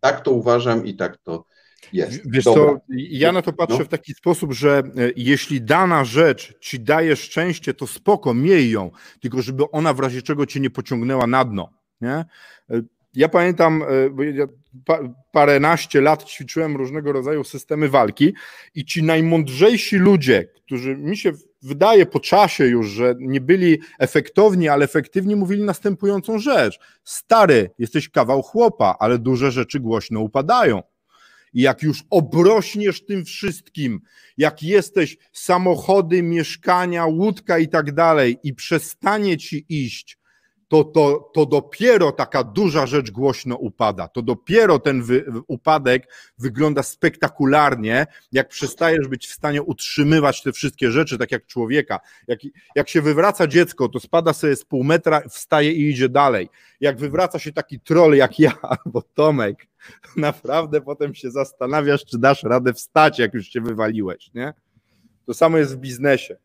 Tak to uważam i tak to jest. Wiesz co, ja na to patrzę no. w taki sposób, że e, jeśli dana rzecz ci daje szczęście, to spoko, miej ją, tylko żeby ona w razie czego cię nie pociągnęła na dno. Nie? E, ja pamiętam, e, bo ja paręnaście lat ćwiczyłem różnego rodzaju systemy walki i ci najmądrzejsi ludzie, którzy mi się wydaje po czasie już, że nie byli efektowni, ale efektywni, mówili następującą rzecz. Stary, jesteś kawał chłopa, ale duże rzeczy głośno upadają. I jak już obrośniesz tym wszystkim, jak jesteś samochody, mieszkania, łódka i tak dalej, i przestanie ci iść, to, to, to dopiero taka duża rzecz głośno upada. To dopiero ten wy, upadek wygląda spektakularnie, jak przestajesz być w stanie utrzymywać te wszystkie rzeczy, tak jak człowieka. Jak, jak się wywraca dziecko, to spada sobie z pół metra, wstaje i idzie dalej. Jak wywraca się taki troll jak ja albo Tomek, naprawdę potem się zastanawiasz, czy dasz radę wstać, jak już się wywaliłeś, nie? To samo jest w biznesie.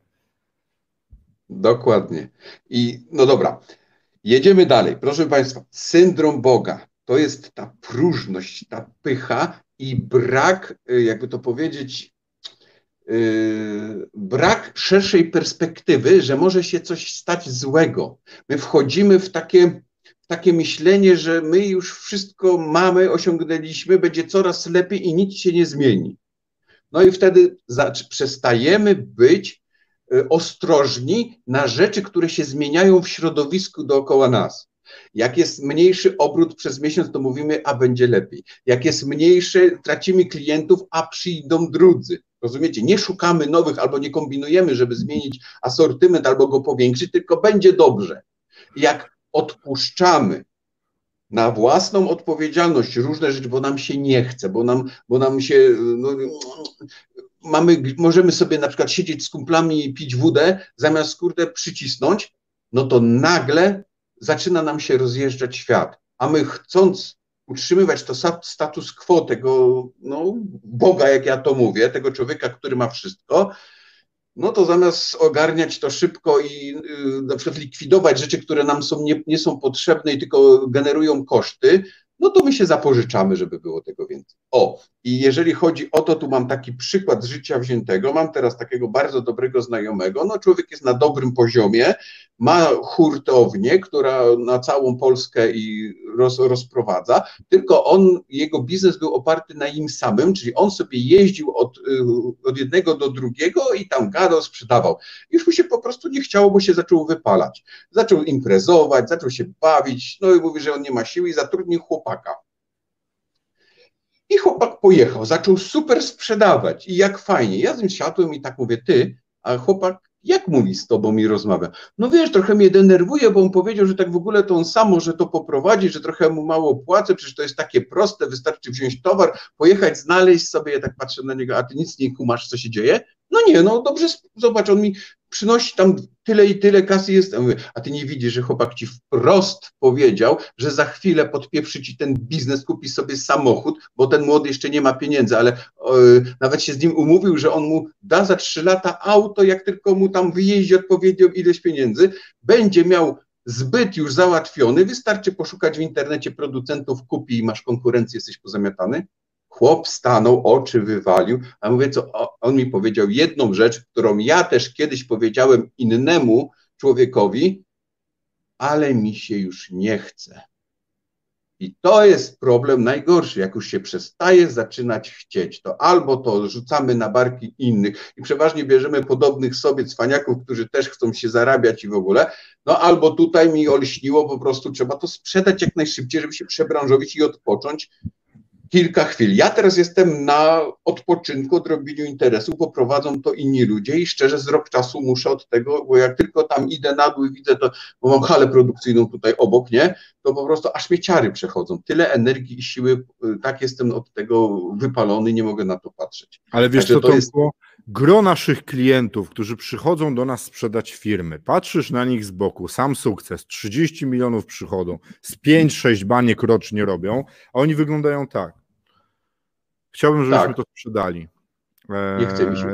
Dokładnie. I no dobra, Jedziemy dalej. Proszę Państwa, syndrom Boga to jest ta próżność, ta pycha i brak, y, jakby to powiedzieć, yy, brak szerszej perspektywy, że może się coś stać złego. My wchodzimy w takie, takie myślenie, że my już wszystko mamy, osiągnęliśmy, będzie coraz lepiej i nic się nie zmieni. No i wtedy przestajemy być Y, ostrożni na rzeczy, które się zmieniają w środowisku dookoła nas. Jak jest mniejszy obrót przez miesiąc, to mówimy, a będzie lepiej. Jak jest mniejszy, tracimy klientów, a przyjdą drudzy. Rozumiecie? Nie szukamy nowych albo nie kombinujemy, żeby zmienić asortyment albo go powiększyć, tylko będzie dobrze. Jak odpuszczamy na własną odpowiedzialność różne rzeczy, bo nam się nie chce, bo nam, bo nam się no, mamy, możemy sobie na przykład siedzieć z kumplami i pić wódę, zamiast kurde przycisnąć, no to nagle zaczyna nam się rozjeżdżać świat. A my chcąc utrzymywać to status quo tego no, Boga, jak ja to mówię, tego człowieka, który ma wszystko, no to zamiast ogarniać to szybko i yy, na przykład likwidować rzeczy, które nam są, nie, nie są potrzebne i tylko generują koszty, no to my się zapożyczamy, żeby było tego więcej. O, i jeżeli chodzi o to, tu mam taki przykład życia wziętego. Mam teraz takiego bardzo dobrego znajomego. No, człowiek jest na dobrym poziomie, ma hurtownię, która na całą Polskę i roz, rozprowadza, tylko on, jego biznes był oparty na im samym, czyli on sobie jeździł od, y, od jednego do drugiego i tam gadał, sprzedawał. Już mu się po prostu nie chciało, bo się zaczął wypalać. Zaczął imprezować, zaczął się bawić, no i mówi, że on nie ma siły i zatrudnił chłopaka. I chłopak pojechał, zaczął super sprzedawać i jak fajnie. Ja z nim siadłem i tak mówię, ty, a chłopak jak mówi z tobą i rozmawia? No wiesz, trochę mnie denerwuje, bo on powiedział, że tak w ogóle to on sam może to poprowadzić, że trochę mu mało płacę, przecież to jest takie proste, wystarczy wziąć towar, pojechać, znaleźć sobie, ja tak patrzę na niego, a ty nic nie kumasz, co się dzieje? No nie, no dobrze, zobacz, on mi przynosi tam tyle i tyle kasy jest. A ty nie widzisz, że chłopak ci wprost powiedział, że za chwilę podpieprzy ci ten biznes, kupi sobie samochód, bo ten młody jeszcze nie ma pieniędzy, ale yy, nawet się z nim umówił, że on mu da za trzy lata auto, jak tylko mu tam wyjeździ odpowiednią ilość pieniędzy, będzie miał zbyt już załatwiony, wystarczy poszukać w internecie producentów, kupi i masz konkurencję, jesteś pozamiatany. Chłop stanął, oczy wywalił, a mówię, co on mi powiedział jedną rzecz, którą ja też kiedyś powiedziałem innemu człowiekowi, ale mi się już nie chce. I to jest problem najgorszy. Jak już się przestaje zaczynać chcieć, to albo to rzucamy na barki innych i przeważnie bierzemy podobnych sobie cwaniaków, którzy też chcą się zarabiać i w ogóle, no albo tutaj mi olśniło, po prostu trzeba to sprzedać jak najszybciej, żeby się przebranżowić i odpocząć kilka chwil. Ja teraz jestem na odpoczynku, odrobieniu interesu, bo prowadzą to inni ludzie i szczerze z rok czasu muszę od tego, bo jak tylko tam idę na dół i widzę to, bo mam halę produkcyjną tutaj obok, nie, to po prostu aż mnie ciary przechodzą. Tyle energii i siły, y, tak jestem od tego wypalony, nie mogę na to patrzeć. Ale wiesz Także co, to jest gro naszych klientów, którzy przychodzą do nas sprzedać firmy, patrzysz na nich z boku, sam sukces, 30 milionów przychodzą, z 5-6 baniek rocznie robią, a oni wyglądają tak. Chciałbym, żebyśmy tak. to sprzedali. Nie chce mi się.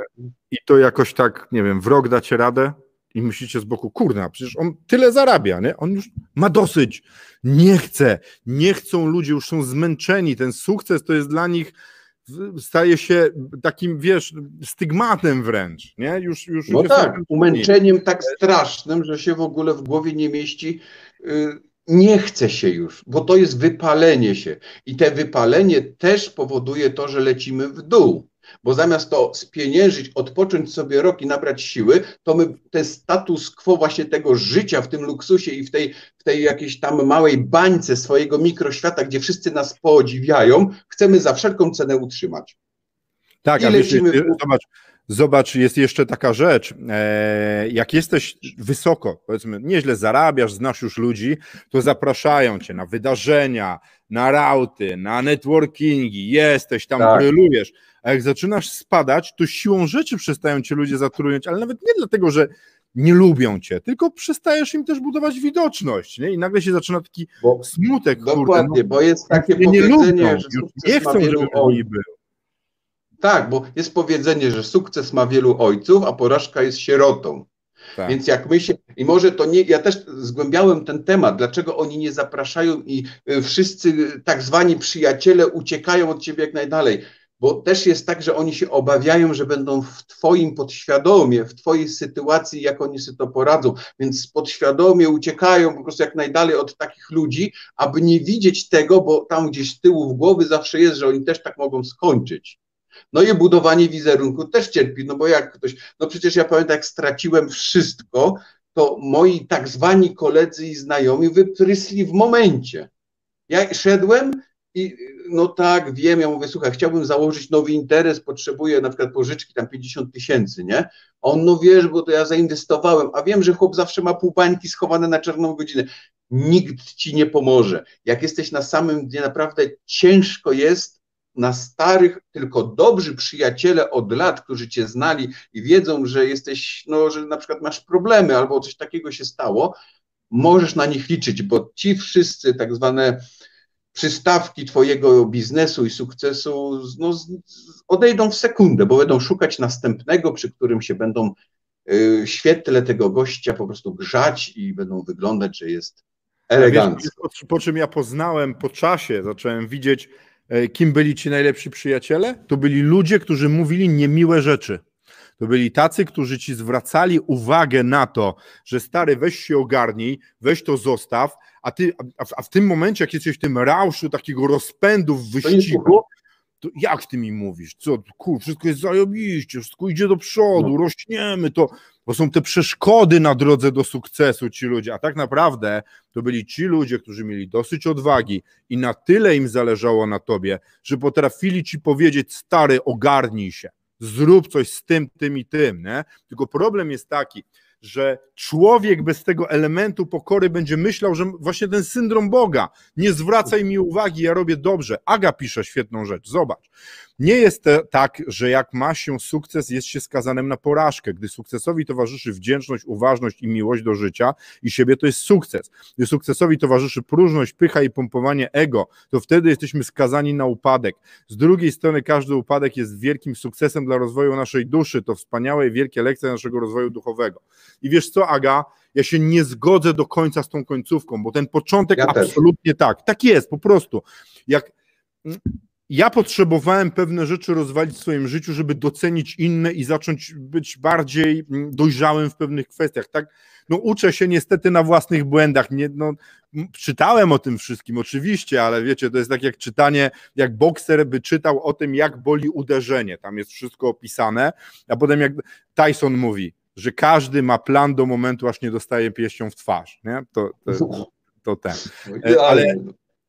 I to jakoś tak, nie wiem, w rok dacie radę i myślicie z boku, kurna, przecież on tyle zarabia, nie? On już ma dosyć, nie chce, nie chcą ludzie, już są zmęczeni, ten sukces to jest dla nich staje się takim, wiesz, stygmatem wręcz, nie? Już, już, no tak, umęczeniem tak strasznym, że się w ogóle w głowie nie mieści. Y, nie chce się już, bo to jest wypalenie się. I te wypalenie też powoduje to, że lecimy w dół. Bo zamiast to spieniężyć, odpocząć sobie rok i nabrać siły, to my ten status quo właśnie tego życia w tym luksusie i w tej, w tej jakiejś tam małej bańce swojego mikroświata, gdzie wszyscy nas podziwiają, chcemy za wszelką cenę utrzymać. Tak, I a lecimy... wiesz, zobacz, Zobacz, jest jeszcze taka rzecz, e, jak jesteś wysoko, powiedzmy, nieźle zarabiasz, znasz już ludzi, to zapraszają cię na wydarzenia, na rauty, na networkingi, jesteś tam, tak. brylujesz, a jak zaczynasz spadać, to siłą rzeczy przestają cię ludzie zatrudniać, ale nawet nie dlatego, że nie lubią cię, tylko przestajesz im też budować widoczność, nie? I nagle się zaczyna taki bo, smutek. Dokładnie, kurde, no, bo jest takie powiedzenie, nie lubią, że nie chcą, żeby oni był. Tak, bo jest powiedzenie, że sukces ma wielu ojców, a porażka jest sierotą. Tak. Więc jak my się, i może to nie, ja też zgłębiałem ten temat, dlaczego oni nie zapraszają i y, wszyscy tak zwani przyjaciele uciekają od ciebie jak najdalej. Bo też jest tak, że oni się obawiają, że będą w Twoim podświadomie, w Twojej sytuacji, jak oni sobie to poradzą. Więc podświadomie uciekają po prostu jak najdalej od takich ludzi, aby nie widzieć tego, bo tam gdzieś z tyłu w głowy zawsze jest, że oni też tak mogą skończyć. No i budowanie wizerunku też cierpi, no bo jak ktoś, no przecież ja pamiętam, jak straciłem wszystko, to moi tak zwani koledzy i znajomi wyprysli w momencie. Ja szedłem i no tak, wiem, ja mówię, słuchaj, chciałbym założyć nowy interes, potrzebuję na przykład pożyczki tam 50 tysięcy, nie? A on, no wiesz, bo to ja zainwestowałem, a wiem, że chłop zawsze ma pół bańki schowane na czarną godzinę. Nikt ci nie pomoże. Jak jesteś na samym dnie, naprawdę ciężko jest na starych, tylko dobrzy przyjaciele od lat, którzy cię znali i wiedzą, że jesteś, no, że na przykład masz problemy albo coś takiego się stało, możesz na nich liczyć, bo ci wszyscy tak zwane przystawki twojego biznesu i sukcesu no, odejdą w sekundę, bo będą szukać następnego, przy którym się będą y, świetle tego gościa po prostu grzać i będą wyglądać, że jest elegancko. Wiesz, po czym ja poznałem po czasie, zacząłem widzieć, kim byli ci najlepsi przyjaciele? To byli ludzie, którzy mówili niemiłe rzeczy. To byli tacy, którzy ci zwracali uwagę na to, że stary, weź się ogarnij, weź to zostaw, a ty, a w, a w tym momencie, jak jesteś w tym rauszu takiego rozpędu w wyścigu, to jak ty mi mówisz? Co, kur, wszystko jest zajobiście, wszystko idzie do przodu, no. rośniemy, to, bo są te przeszkody na drodze do sukcesu ci ludzie, a tak naprawdę to byli ci ludzie, którzy mieli dosyć odwagi i na tyle im zależało na tobie, że potrafili ci powiedzieć, stary, ogarnij się, zrób coś z tym, tym i tym, nie? Tylko problem jest taki, że człowiek bez tego elementu pokory będzie myślał, że właśnie ten syndrom Boga, nie zwracaj mi uwagi, ja robię dobrze. Aga pisze świetną rzecz, zobacz. Nie jest tak, że jak ma się sukces, jest się skazanym na porażkę. Gdy sukcesowi towarzyszy wdzięczność, uważność i miłość do życia i siebie, to jest sukces. Gdy sukcesowi towarzyszy próżność, pycha i pompowanie ego, to wtedy jesteśmy skazani na upadek. Z drugiej strony każdy upadek jest wielkim sukcesem dla rozwoju naszej duszy. To wspaniałe i wielkie lekcje naszego rozwoju duchowego. I wiesz co, Aga? Ja się nie zgodzę do końca z tą końcówką, bo ten początek ja absolutnie tak. Tak jest, po prostu. Jak ja potrzebowałem pewne rzeczy rozwalić w swoim życiu, żeby docenić inne i zacząć być bardziej mm, dojrzałym w pewnych kwestiach. Tak, no uczę się niestety na własnych błędach. Nie, no, czytałem o tym wszystkim, oczywiście, ale wiecie, to jest tak jak czytanie, jak bokser by czytał o tym, jak boli uderzenie. Tam jest wszystko opisane, a potem jak Tyson mówi, że każdy ma plan do momentu, aż nie dostaje pieścią w twarz. Nie? To, to, to ten. No ale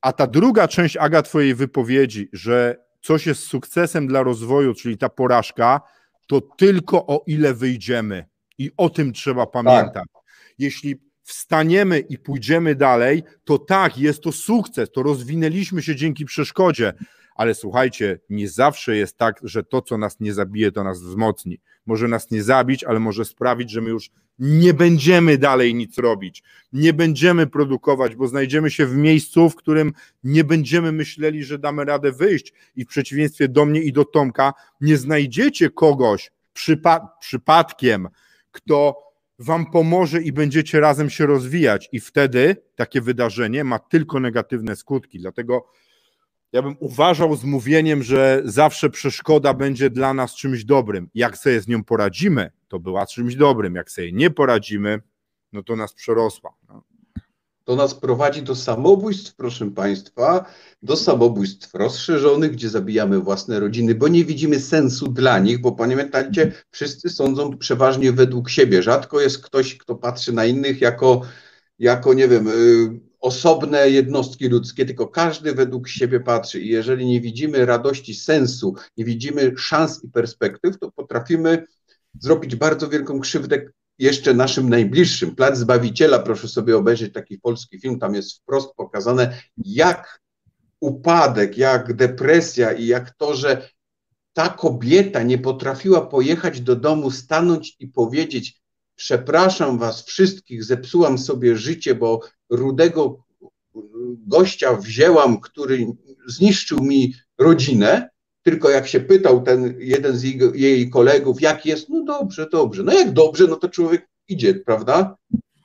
a ta druga część, Aga, twojej wypowiedzi, że coś jest sukcesem dla rozwoju, czyli ta porażka, to tylko o ile wyjdziemy. I o tym trzeba pamiętać. Tak. Jeśli wstaniemy i pójdziemy dalej, to tak, jest to sukces, to rozwinęliśmy się dzięki przeszkodzie, ale słuchajcie, nie zawsze jest tak, że to, co nas nie zabije, to nas wzmocni. Może nas nie zabić, ale może sprawić, że my już nie będziemy dalej nic robić, nie będziemy produkować, bo znajdziemy się w miejscu, w którym nie będziemy myśleli, że damy radę wyjść. I w przeciwieństwie do mnie i do Tomka nie znajdziecie kogoś przypa przypadkiem, kto wam pomoże i będziecie razem się rozwijać. I wtedy takie wydarzenie ma tylko negatywne skutki, dlatego ja bym uważał z mówieniem, że zawsze przeszkoda będzie dla nas czymś dobrym. Jak sobie z nią poradzimy, to była czymś dobrym. Jak sobie nie poradzimy, no to nas przerosła. No. To nas prowadzi do samobójstw, proszę Państwa, do samobójstw rozszerzonych, gdzie zabijamy własne rodziny, bo nie widzimy sensu dla nich, bo pamiętajcie, wszyscy sądzą przeważnie według siebie. Rzadko jest ktoś, kto patrzy na innych jako, jako nie wiem, y, osobne jednostki ludzkie, tylko każdy według siebie patrzy. I jeżeli nie widzimy radości, sensu, nie widzimy szans i perspektyw, to potrafimy zrobić bardzo wielką krzywdę jeszcze naszym najbliższym. Plac Zbawiciela, proszę sobie obejrzeć taki polski film, tam jest wprost pokazane, jak upadek, jak depresja i jak to, że ta kobieta nie potrafiła pojechać do domu, stanąć i powiedzieć: Przepraszam was wszystkich, zepsułam sobie życie, bo rudego gościa wzięłam, który zniszczył mi rodzinę, tylko jak się pytał ten jeden z jej, jej kolegów, jak jest, no dobrze, dobrze. No jak dobrze, no to człowiek idzie, prawda?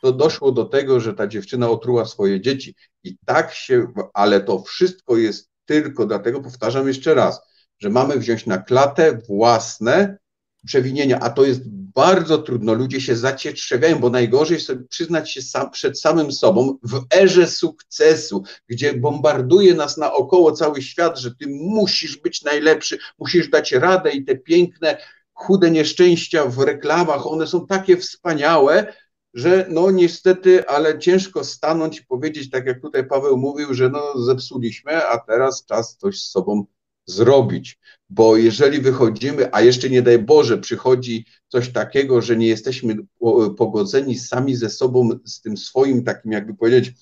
To doszło do tego, że ta dziewczyna otruła swoje dzieci. I tak się, ale to wszystko jest tylko dlatego, powtarzam jeszcze raz, że mamy wziąć na klatę własne przewinienia, a to jest bardzo trudno. Ludzie się zacietrzewiają, bo najgorzej sobie przyznać się sam, przed samym sobą w erze sukcesu, gdzie bombarduje nas naokoło cały świat, że ty musisz być najlepszy, musisz dać radę i te piękne, chude nieszczęścia w reklamach, one są takie wspaniałe, że no niestety, ale ciężko stanąć i powiedzieć, tak jak tutaj Paweł mówił, że no zepsuliśmy, a teraz czas coś z sobą zrobić, bo jeżeli wychodzimy, a jeszcze nie daj Boże, przychodzi coś takiego, że nie jesteśmy pogodzeni sami ze sobą, z tym swoim takim, jakby powiedzieć,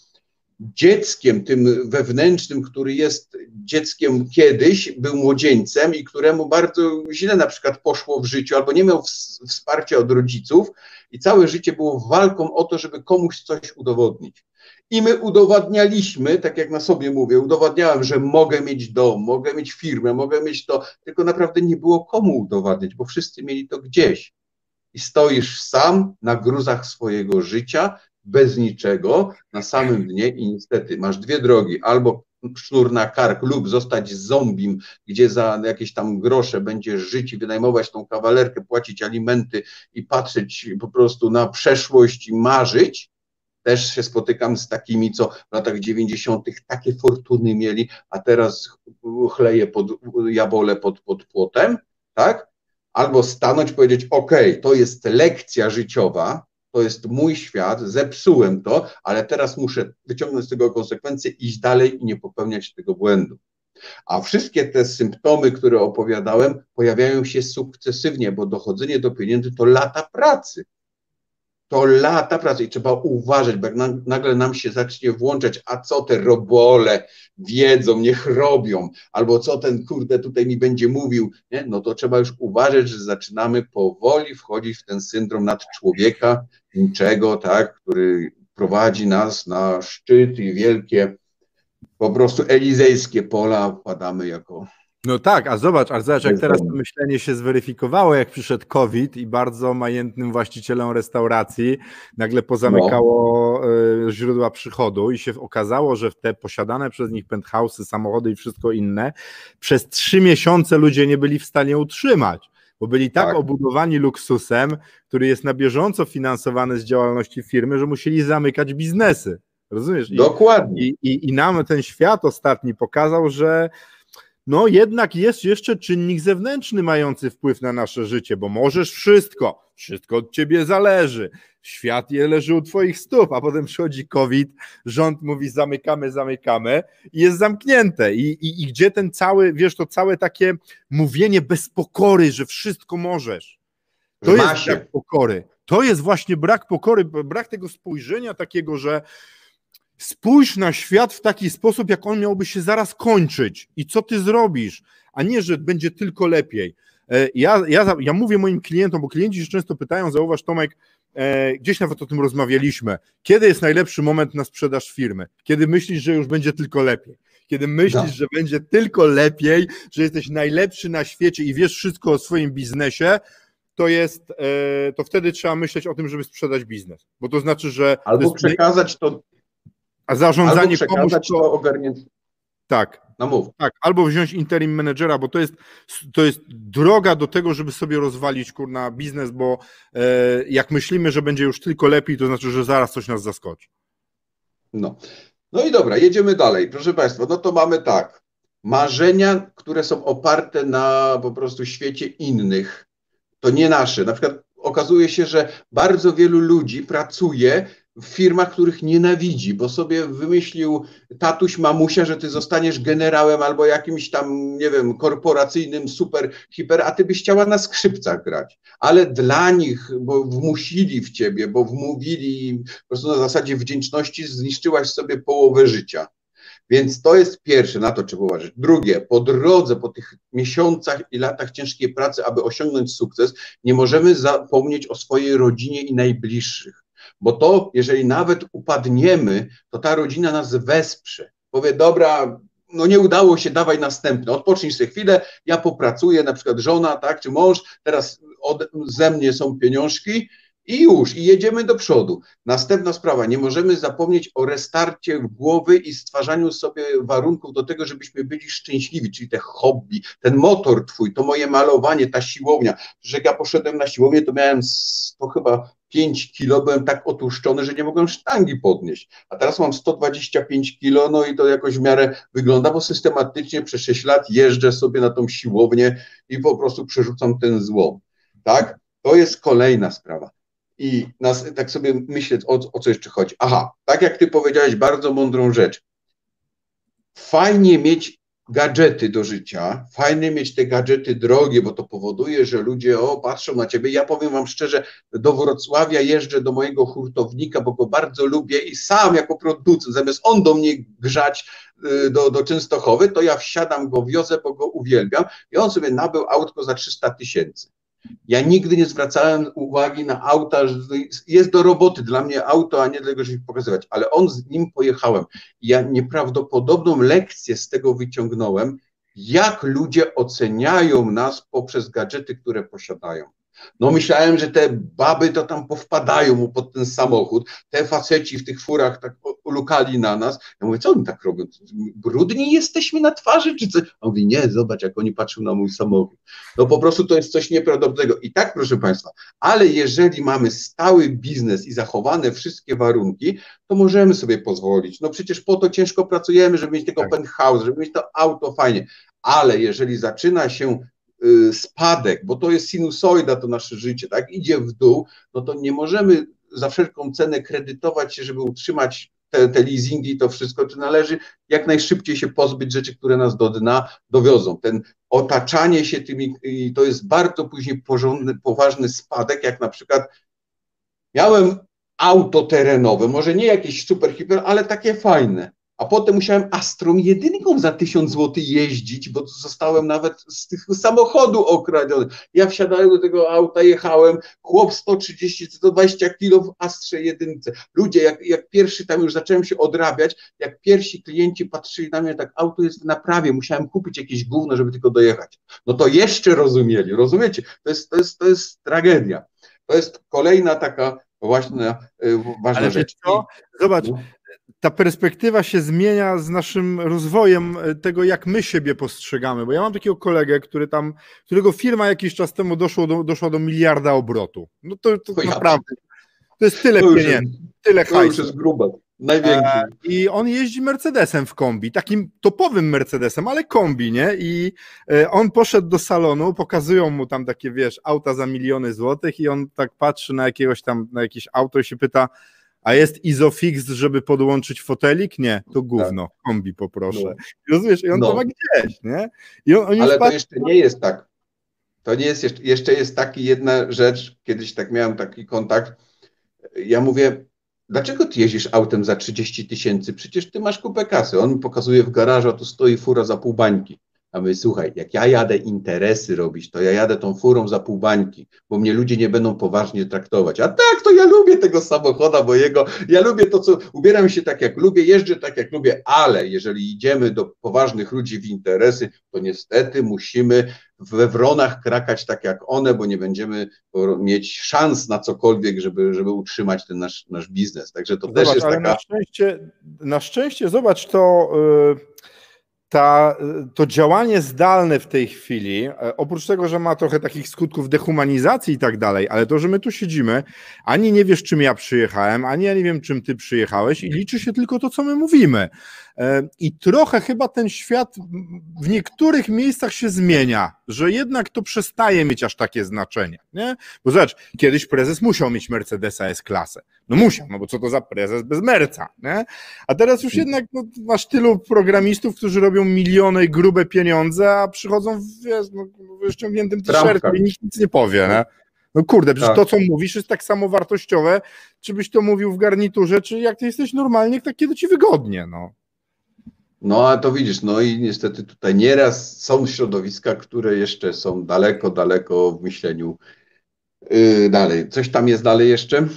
dzieckiem, tym wewnętrznym, który jest dzieckiem kiedyś, był młodzieńcem i któremu bardzo źle na przykład poszło w życiu, albo nie miał wsparcia od rodziców i całe życie było walką o to, żeby komuś coś udowodnić. I my udowadnialiśmy, tak jak na sobie mówię, udowadniałem, że mogę mieć dom, mogę mieć firmę, mogę mieć to, tylko naprawdę nie było komu udowadniać, bo wszyscy mieli to gdzieś. I stoisz sam na gruzach swojego życia, bez niczego, na samym dnie i niestety masz dwie drogi, albo sznur na kark lub zostać zombim, gdzie za jakieś tam grosze będziesz żyć i wynajmować tą kawalerkę, płacić alimenty i patrzeć po prostu na przeszłość i marzyć, też się spotykam z takimi, co w latach 90. takie fortuny mieli, a teraz chleje pod jabole pod, pod płotem, tak? Albo stanąć, powiedzieć: OK, to jest lekcja życiowa, to jest mój świat, zepsułem to, ale teraz muszę wyciągnąć z tego konsekwencje, iść dalej i nie popełniać tego błędu. A wszystkie te symptomy, które opowiadałem, pojawiają się sukcesywnie, bo dochodzenie do pieniędzy to lata pracy to lata pracy i trzeba uważać, bo jak nagle nam się zacznie włączać, a co te robole wiedzą, niech robią, albo co ten kurde tutaj mi będzie mówił, nie? no to trzeba już uważać, że zaczynamy powoli wchodzić w ten syndrom nad człowieka, niczego, tak, który prowadzi nas na szczyt i wielkie, po prostu elizejskie pola wpadamy jako no tak, a zobacz, a zobacz, jak teraz to myślenie się zweryfikowało, jak przyszedł COVID i bardzo majętnym właścicielom restauracji nagle pozamykało no. źródła przychodu i się okazało, że te posiadane przez nich penthouse'y, samochody i wszystko inne przez trzy miesiące ludzie nie byli w stanie utrzymać bo byli tak, tak, obudowani luksusem, który jest na bieżąco finansowany z działalności firmy, że musieli zamykać biznesy. Rozumiesz? I, Dokładnie. I, i, I nam ten świat ostatni pokazał, że no jednak jest jeszcze czynnik zewnętrzny mający wpływ na nasze życie, bo możesz wszystko, wszystko od ciebie zależy, świat je leży u twoich stóp, a potem przychodzi COVID, rząd mówi zamykamy, zamykamy i jest zamknięte. I, i, i gdzie ten cały, wiesz, to całe takie mówienie bez pokory, że wszystko możesz, to jest brak pokory, to jest właśnie brak pokory, brak tego spojrzenia takiego, że Spójrz na świat w taki sposób, jak on miałby się zaraz kończyć i co ty zrobisz, a nie, że będzie tylko lepiej. E, ja, ja, ja mówię moim klientom, bo klienci się często pytają, zauważ Tomek, e, gdzieś nawet o tym rozmawialiśmy, kiedy jest najlepszy moment na sprzedaż firmy? Kiedy myślisz, że już będzie tylko lepiej? Kiedy myślisz, no. że będzie tylko lepiej, że jesteś najlepszy na świecie i wiesz wszystko o swoim biznesie, to jest, e, to wtedy trzeba myśleć o tym, żeby sprzedać biznes, bo to znaczy, że... Albo przekazać to a zarządzanie komuś to. Tak. No mów. Tak, albo wziąć interim menedżera, bo to jest, to jest droga do tego, żeby sobie rozwalić kurna biznes, bo e, jak myślimy, że będzie już tylko lepiej, to znaczy, że zaraz coś nas zaskoczy. No. No i dobra, jedziemy dalej. Proszę Państwa, no to mamy tak. Marzenia, które są oparte na po prostu świecie innych, to nie nasze. Na przykład okazuje się, że bardzo wielu ludzi pracuje w firmach, których nienawidzi, bo sobie wymyślił tatuś, mamusia, że ty zostaniesz generałem albo jakimś tam, nie wiem, korporacyjnym super, hiper, a ty byś chciała na skrzypcach grać. Ale dla nich, bo wmusili w ciebie, bo wmówili, po prostu na zasadzie wdzięczności zniszczyłaś sobie połowę życia. Więc to jest pierwsze, na to trzeba uważać. Drugie, po drodze, po tych miesiącach i latach ciężkiej pracy, aby osiągnąć sukces, nie możemy zapomnieć o swojej rodzinie i najbliższych. Bo to, jeżeli nawet upadniemy, to ta rodzina nas wesprze. Powie, dobra, no nie udało się, dawaj następny, odpocznij sobie chwilę, ja popracuję, na przykład żona, tak, czy mąż, teraz od, ze mnie są pieniążki i już, i jedziemy do przodu. Następna sprawa, nie możemy zapomnieć o restarcie głowy i stwarzaniu sobie warunków do tego, żebyśmy byli szczęśliwi, czyli te hobby, ten motor twój, to moje malowanie, ta siłownia. Że jak ja poszedłem na siłownię, to miałem to chyba 5 kilo, byłem tak otłuszczony, że nie mogłem sztangi podnieść. A teraz mam 125 kilo, no i to jakoś w miarę wygląda, bo systematycznie przez 6 lat jeżdżę sobie na tą siłownię i po prostu przerzucam ten złom. Tak? To jest kolejna sprawa. I nas, tak sobie myślę, o, o co jeszcze chodzi. Aha, tak jak ty powiedziałeś bardzo mądrą rzecz. Fajnie mieć gadżety do życia. Fajnie mieć te gadżety drogie, bo to powoduje, że ludzie o, patrzą na ciebie. Ja powiem wam szczerze, do Wrocławia jeżdżę do mojego hurtownika, bo go bardzo lubię i sam jako producent, zamiast on do mnie grzać y, do, do Częstochowy, to ja wsiadam go, wiozę, bo go uwielbiam i on sobie nabył autko za 300 tysięcy. Ja nigdy nie zwracałem uwagi na auta, że jest do roboty dla mnie auto, a nie dlatego, żeby pokazywać, ale on z nim pojechałem. Ja nieprawdopodobną lekcję z tego wyciągnąłem, jak ludzie oceniają nas poprzez gadżety, które posiadają. No myślałem, że te baby to tam powpadają mu pod ten samochód, te faceci w tych furach tak ulukali na nas. Ja mówię, co oni tak robią? Brudni jesteśmy na twarzy, czy co? A on mówi, nie, zobacz, jak oni patrzą na mój samochód. No po prostu to jest coś nieprawdopodobnego. I tak, proszę Państwa, ale jeżeli mamy stały biznes i zachowane wszystkie warunki, to możemy sobie pozwolić. No przecież po to ciężko pracujemy, żeby mieć tego tak. penthouse, żeby mieć to auto fajnie. Ale jeżeli zaczyna się spadek, bo to jest sinusoida, to nasze życie, tak, idzie w dół, no to nie możemy za wszelką cenę kredytować się, żeby utrzymać te, te leasingi, to wszystko, czy należy jak najszybciej się pozbyć rzeczy, które nas do dna dowiozą. Ten otaczanie się tymi, to jest bardzo później porządny, poważny spadek, jak na przykład miałem auto terenowe, może nie jakieś super hiper, ale takie fajne a potem musiałem Astrą jedynką za 1000 zł jeździć, bo zostałem nawet z tych samochodu okradziony. Ja wsiadałem do tego auta, jechałem, chłop 130-120 kilo w Astrze jedynce. Ludzie, jak, jak pierwszy tam już zacząłem się odrabiać, jak pierwsi klienci patrzyli na mnie, tak auto jest w naprawie, musiałem kupić jakieś gówno, żeby tylko dojechać. No to jeszcze rozumieli, rozumiecie? To jest, to jest, to jest tragedia. To jest kolejna taka właśnie y, ważna Ale rzecz. Co? Zobacz, no ta perspektywa się zmienia z naszym rozwojem e, tego, jak my siebie postrzegamy. Bo ja mam takiego kolegę, który tam, którego firma jakiś czas temu doszło do, doszła do miliarda obrotu. No to, to, to naprawdę. To jest tyle to pieniędzy, jest, tyle hajsu. To już jest grube. Największy. E, I on jeździ Mercedesem w kombi, takim topowym Mercedesem, ale kombi, nie? I e, on poszedł do salonu, pokazują mu tam takie, wiesz, auta za miliony złotych i on tak patrzy na jakiegoś tam, na jakieś auto i się pyta, a jest Isofix, żeby podłączyć fotelik? Nie, to gówno, tak. kombi poproszę. No. Rozumiesz? I on no. to ma gdzieś, nie? On, Ale to jeszcze nie jest tak. To nie jest jeszcze, jeszcze jest taki jedna rzecz, kiedyś tak miałem taki kontakt. Ja mówię, dlaczego ty jeździsz autem za 30 tysięcy? Przecież ty masz kupę kasy. On mi pokazuje w garażu, a tu stoi fura za pół bańki. A my słuchaj, jak ja jadę interesy robić, to ja jadę tą furą za pół bańki, bo mnie ludzie nie będą poważnie traktować. A tak, to ja lubię tego samochoda, bo jego, ja lubię to, co, ubieram się tak jak lubię, jeżdżę tak jak lubię, ale jeżeli idziemy do poważnych ludzi w interesy, to niestety musimy we wronach krakać tak jak one, bo nie będziemy mieć szans na cokolwiek, żeby, żeby utrzymać ten nasz, nasz biznes. Także to zobacz, też jest taka... Na szczęście, na szczęście, zobacz, to... Yy ta, to działanie zdalne w tej chwili, e, oprócz tego, że ma trochę takich skutków dehumanizacji i tak dalej, ale to, że my tu siedzimy, ani nie wiesz, czym ja przyjechałem, ani ja nie wiem, czym ty przyjechałeś i liczy się tylko to, co my mówimy. E, I trochę chyba ten świat w niektórych miejscach się zmienia, że jednak to przestaje mieć aż takie znaczenie. Nie? Bo zobacz, kiedyś prezes musiał mieć Mercedesa S-klasę. No musiał, no bo co to za prezes bez merca, nie? A teraz już jednak no, masz tylu programistów, którzy robią miliony grube pieniądze, a przychodzą w, wiesz, no, w ściągniętym t-shircie i nikt nic nie powie, nie? No kurde, przecież tak. to, co mówisz, jest tak samo wartościowe, czy byś to mówił w garniturze, czy jak ty jesteś normalnie, tak kiedy ci wygodnie, no. No a to widzisz, no i niestety tutaj nieraz są środowiska, które jeszcze są daleko, daleko w myśleniu yy, dalej. Coś tam jest dalej jeszcze?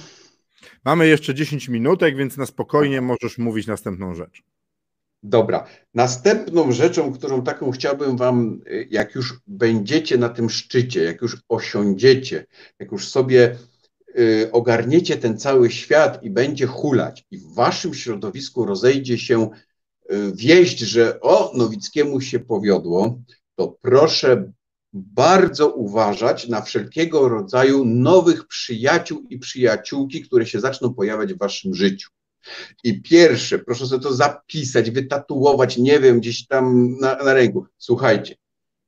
Mamy jeszcze 10 minutek, więc na spokojnie możesz mówić następną rzecz. Dobra. Następną rzeczą, którą taką chciałbym Wam, y, jak już będziecie na tym szczycie, jak już osiądziecie, jak już sobie y, ogarniecie ten cały świat i będzie hulać, i w Waszym środowisku rozejdzie się wieść, że o, Nowickiemu się powiodło, to proszę bardzo uważać na wszelkiego rodzaju nowych przyjaciół i przyjaciółki, które się zaczną pojawiać w waszym życiu. I pierwsze, proszę sobie to zapisać, wytatuować, nie wiem, gdzieś tam na, na ręku. Słuchajcie,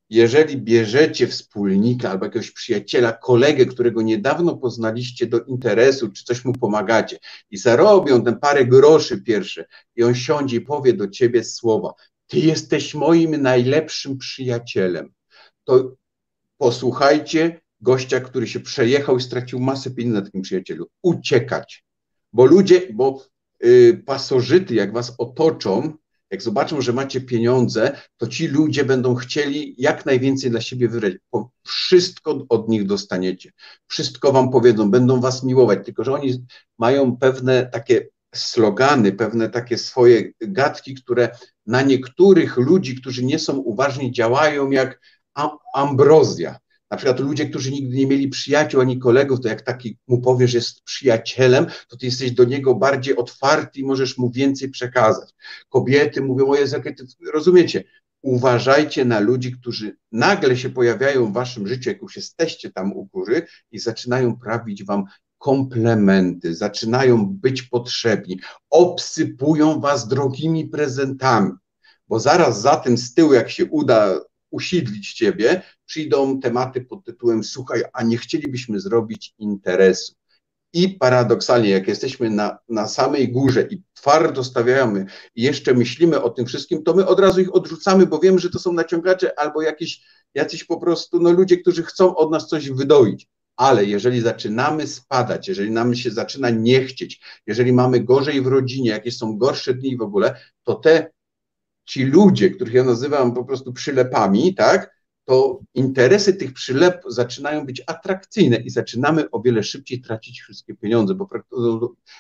jeżeli bierzecie wspólnika albo jakiegoś przyjaciela, kolegę, którego niedawno poznaliście do interesu, czy coś mu pomagacie i zarobią ten parę groszy pierwsze i on siądzie i powie do ciebie słowa, ty jesteś moim najlepszym przyjacielem. To posłuchajcie gościa, który się przejechał i stracił masę pieniędzy na takim przyjacielu. Uciekać. Bo ludzie, bo y, pasożyty, jak was otoczą, jak zobaczą, że macie pieniądze, to ci ludzie będą chcieli jak najwięcej dla siebie wybrać. Wszystko od nich dostaniecie. Wszystko wam powiedzą, będą was miłować, tylko że oni mają pewne takie slogany, pewne takie swoje gadki, które na niektórych ludzi, którzy nie są uważni, działają jak ambrozja. Na przykład ludzie, którzy nigdy nie mieli przyjaciół ani kolegów, to jak taki mu powiesz, jest przyjacielem, to ty jesteś do niego bardziej otwarty i możesz mu więcej przekazać. Kobiety mówią, o Jezu, rozumiecie, uważajcie na ludzi, którzy nagle się pojawiają w waszym życiu, jak już jesteście tam u góry i zaczynają prawić wam komplementy, zaczynają być potrzebni, obsypują was drogimi prezentami, bo zaraz za tym z tyłu, jak się uda usiedlić ciebie, przyjdą tematy pod tytułem słuchaj, a nie chcielibyśmy zrobić interesu. I paradoksalnie, jak jesteśmy na, na samej górze i twardo stawiamy i jeszcze myślimy o tym wszystkim, to my od razu ich odrzucamy, bo wiemy, że to są naciągacze albo jakieś, jacyś po prostu no, ludzie, którzy chcą od nas coś wydoić. Ale jeżeli zaczynamy spadać, jeżeli nam się zaczyna nie chcieć, jeżeli mamy gorzej w rodzinie, jakieś są gorsze dni w ogóle, to te ci ludzie, których ja nazywam po prostu przylepami, tak, to interesy tych przylep zaczynają być atrakcyjne i zaczynamy o wiele szybciej tracić wszystkie pieniądze, bo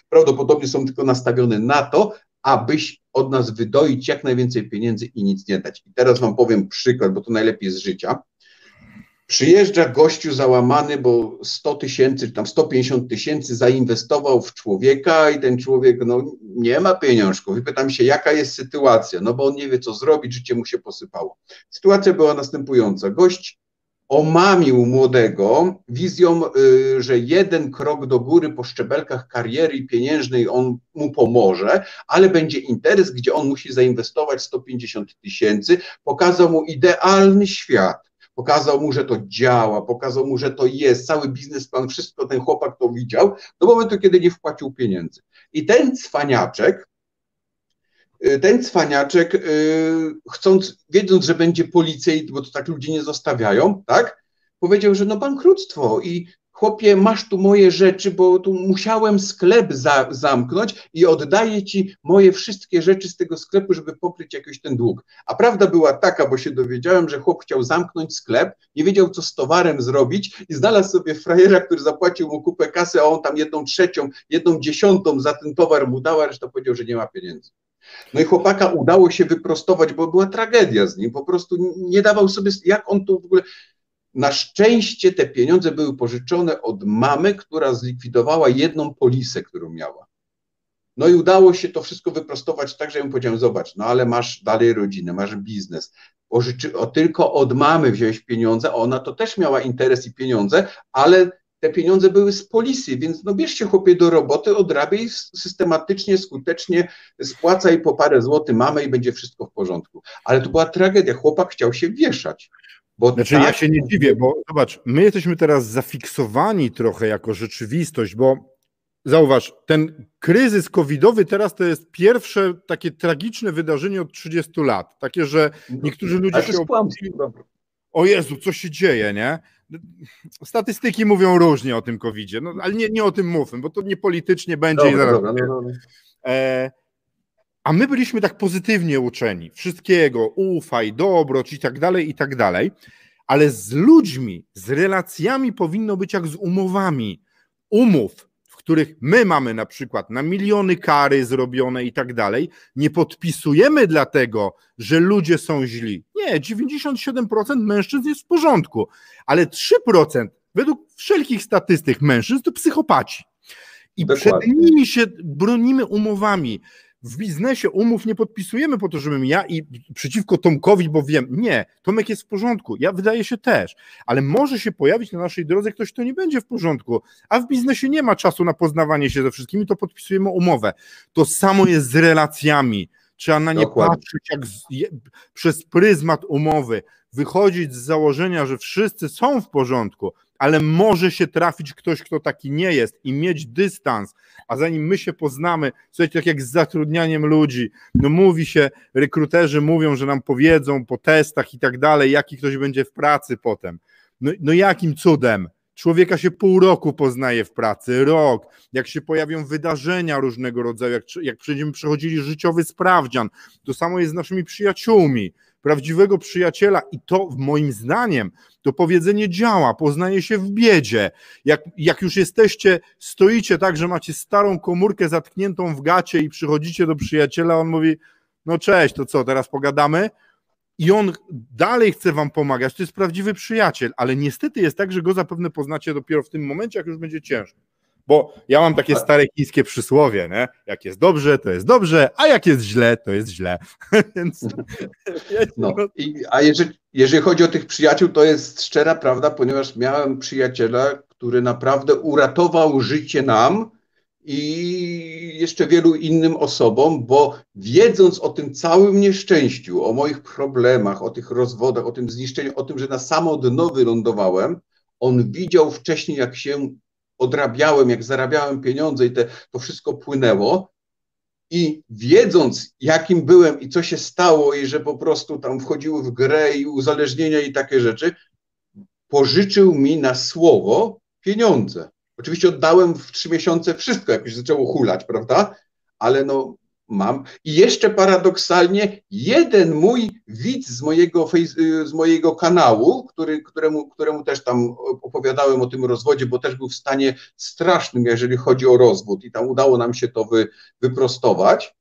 prawdopodobnie są tylko nastawione na to, abyś od nas wydoić jak najwięcej pieniędzy i nic nie dać. I teraz Wam powiem przykład, bo to najlepiej z życia. Przyjeżdża gościu załamany, bo 100 tysięcy, tam 150 tysięcy zainwestował w człowieka i ten człowiek no, nie ma pieniążków. I pytam się, jaka jest sytuacja? No bo on nie wie, co zrobić, życie mu się posypało. Sytuacja była następująca. Gość omamił młodego wizją, y, że jeden krok do góry po szczebelkach kariery pieniężnej on mu pomoże, ale będzie interes, gdzie on musi zainwestować 150 tysięcy. Pokazał mu idealny świat pokazał mu, że to działa, pokazał mu, że to jest, cały biznesplan, wszystko ten chłopak to widział, do momentu, kiedy nie wpłacił pieniędzy. I ten cwaniaczek, y, ten cwaniaczek, y, chcąc, wiedząc, że będzie policja, bo to tak ludzie nie zostawiają, tak, powiedział, że no bankructwo i chłopie, masz tu moje rzeczy, bo tu musiałem sklep za, zamknąć i oddaję ci moje wszystkie rzeczy z tego sklepu, żeby pokryć jakiś ten dług. A prawda była taka, bo się dowiedziałem, że chłop chciał zamknąć sklep, nie wiedział, co z towarem zrobić i znalazł sobie frajera, który zapłacił mu kupę kasy, a on tam jedną trzecią, jedną dziesiątą za ten towar mu dał, a reszta powiedział, że nie ma pieniędzy. No i chłopaka udało się wyprostować, bo była tragedia z nim, po prostu nie dawał sobie, jak on to w ogóle, na szczęście te pieniądze były pożyczone od mamy, która zlikwidowała jedną polisę, którą miała. No i udało się to wszystko wyprostować tak, że ja mu powiedziałem, zobacz, no ale masz dalej rodzinę, masz biznes, pożyczy, o, tylko od mamy wziąłeś pieniądze, ona to też miała interes i pieniądze, ale te pieniądze były z polisy, więc no bierzcie chłopie do roboty, odrabiaj systematycznie, skutecznie, spłacaj po parę złotych mamy i będzie wszystko w porządku. Ale to była tragedia, chłopak chciał się wieszać. Bo znaczy tak, ja się nie dziwię, bo zobacz, my jesteśmy teraz zafiksowani trochę jako rzeczywistość, bo zauważ, ten kryzys covidowy teraz to jest pierwsze takie tragiczne wydarzenie od 30 lat. Takie, że niektórzy ludzie się... O Jezu, co się dzieje, nie? Statystyki mówią różnie o tym covidzie, no, ale nie, nie o tym mówmy, bo to nie politycznie będzie. Dobra, zaraz dobra, no, no. E, a my byliśmy tak pozytywnie uczeni, wszystkiego, ufaj, dobroć i tak dalej, i tak dalej, ale z ludźmi, z relacjami powinno być jak z umowami. Umów, w których my mamy na przykład na miliony kary zrobione i tak dalej, nie podpisujemy dlatego, że ludzie są źli. Nie, 97% mężczyzn jest w porządku, ale 3% według wszelkich statystyk mężczyzn to psychopaci. I Dokładnie. przed nimi się bronimy umowami w biznesie umów nie podpisujemy po to, żebym ja i przeciwko Tomkowi, bo wiem, nie, Tomek jest w porządku, ja wydaje się też, ale może się pojawić na naszej drodze ktoś, kto nie będzie w porządku, a w biznesie nie ma czasu na poznawanie się ze wszystkimi, to podpisujemy umowę. To samo jest z relacjami. Trzeba na nie Dokładnie. patrzeć jak z, je, przez pryzmat umowy, wychodzić z założenia, że wszyscy są w porządku, ale może się trafić ktoś, kto taki nie jest i mieć dystans, a zanim my się poznamy, słuchajcie, tak jak z zatrudnianiem ludzi, no mówi się, rekruterzy mówią, że nam powiedzą po testach i tak dalej, jaki ktoś będzie w pracy potem. No, no jakim cudem? Człowieka się pół roku poznaje w pracy, rok, jak się pojawią wydarzenia różnego rodzaju, jak, jak będziemy przechodzili życiowy sprawdzian. To samo jest z naszymi przyjaciółmi. Prawdziwego przyjaciela, i to moim zdaniem, to powiedzenie działa, poznaje się w biedzie. Jak, jak już jesteście, stoicie tak, że macie starą komórkę zatkniętą w gacie i przychodzicie do przyjaciela, on mówi: No cześć, to co, teraz pogadamy? i on dalej chce wam pomagać, to jest prawdziwy przyjaciel, ale niestety jest tak, że go zapewne poznacie dopiero w tym momencie, jak już będzie ciężko. Bo ja mam takie stare chińskie przysłowie, nie? jak jest dobrze, to jest dobrze, a jak jest źle, to jest źle. Więc... No, i, a jeżeli, jeżeli chodzi o tych przyjaciół, to jest szczera prawda, ponieważ miałem przyjaciela, który naprawdę uratował życie nam, i jeszcze wielu innym osobom, bo wiedząc o tym całym nieszczęściu, o moich problemach, o tych rozwodach, o tym zniszczeniu, o tym, że na samo dno wylądowałem, on widział wcześniej, jak się odrabiałem, jak zarabiałem pieniądze i te, to wszystko płynęło. I wiedząc, jakim byłem i co się stało, i że po prostu tam wchodziły w grę i uzależnienia i takie rzeczy, pożyczył mi na słowo pieniądze. Oczywiście oddałem w trzy miesiące wszystko, jak już zaczęło hulać, prawda? Ale no mam. I jeszcze paradoksalnie jeden mój widz z mojego, z mojego kanału, który, któremu, któremu też tam opowiadałem o tym rozwodzie, bo też był w stanie strasznym, jeżeli chodzi o rozwód i tam udało nam się to wy, wyprostować,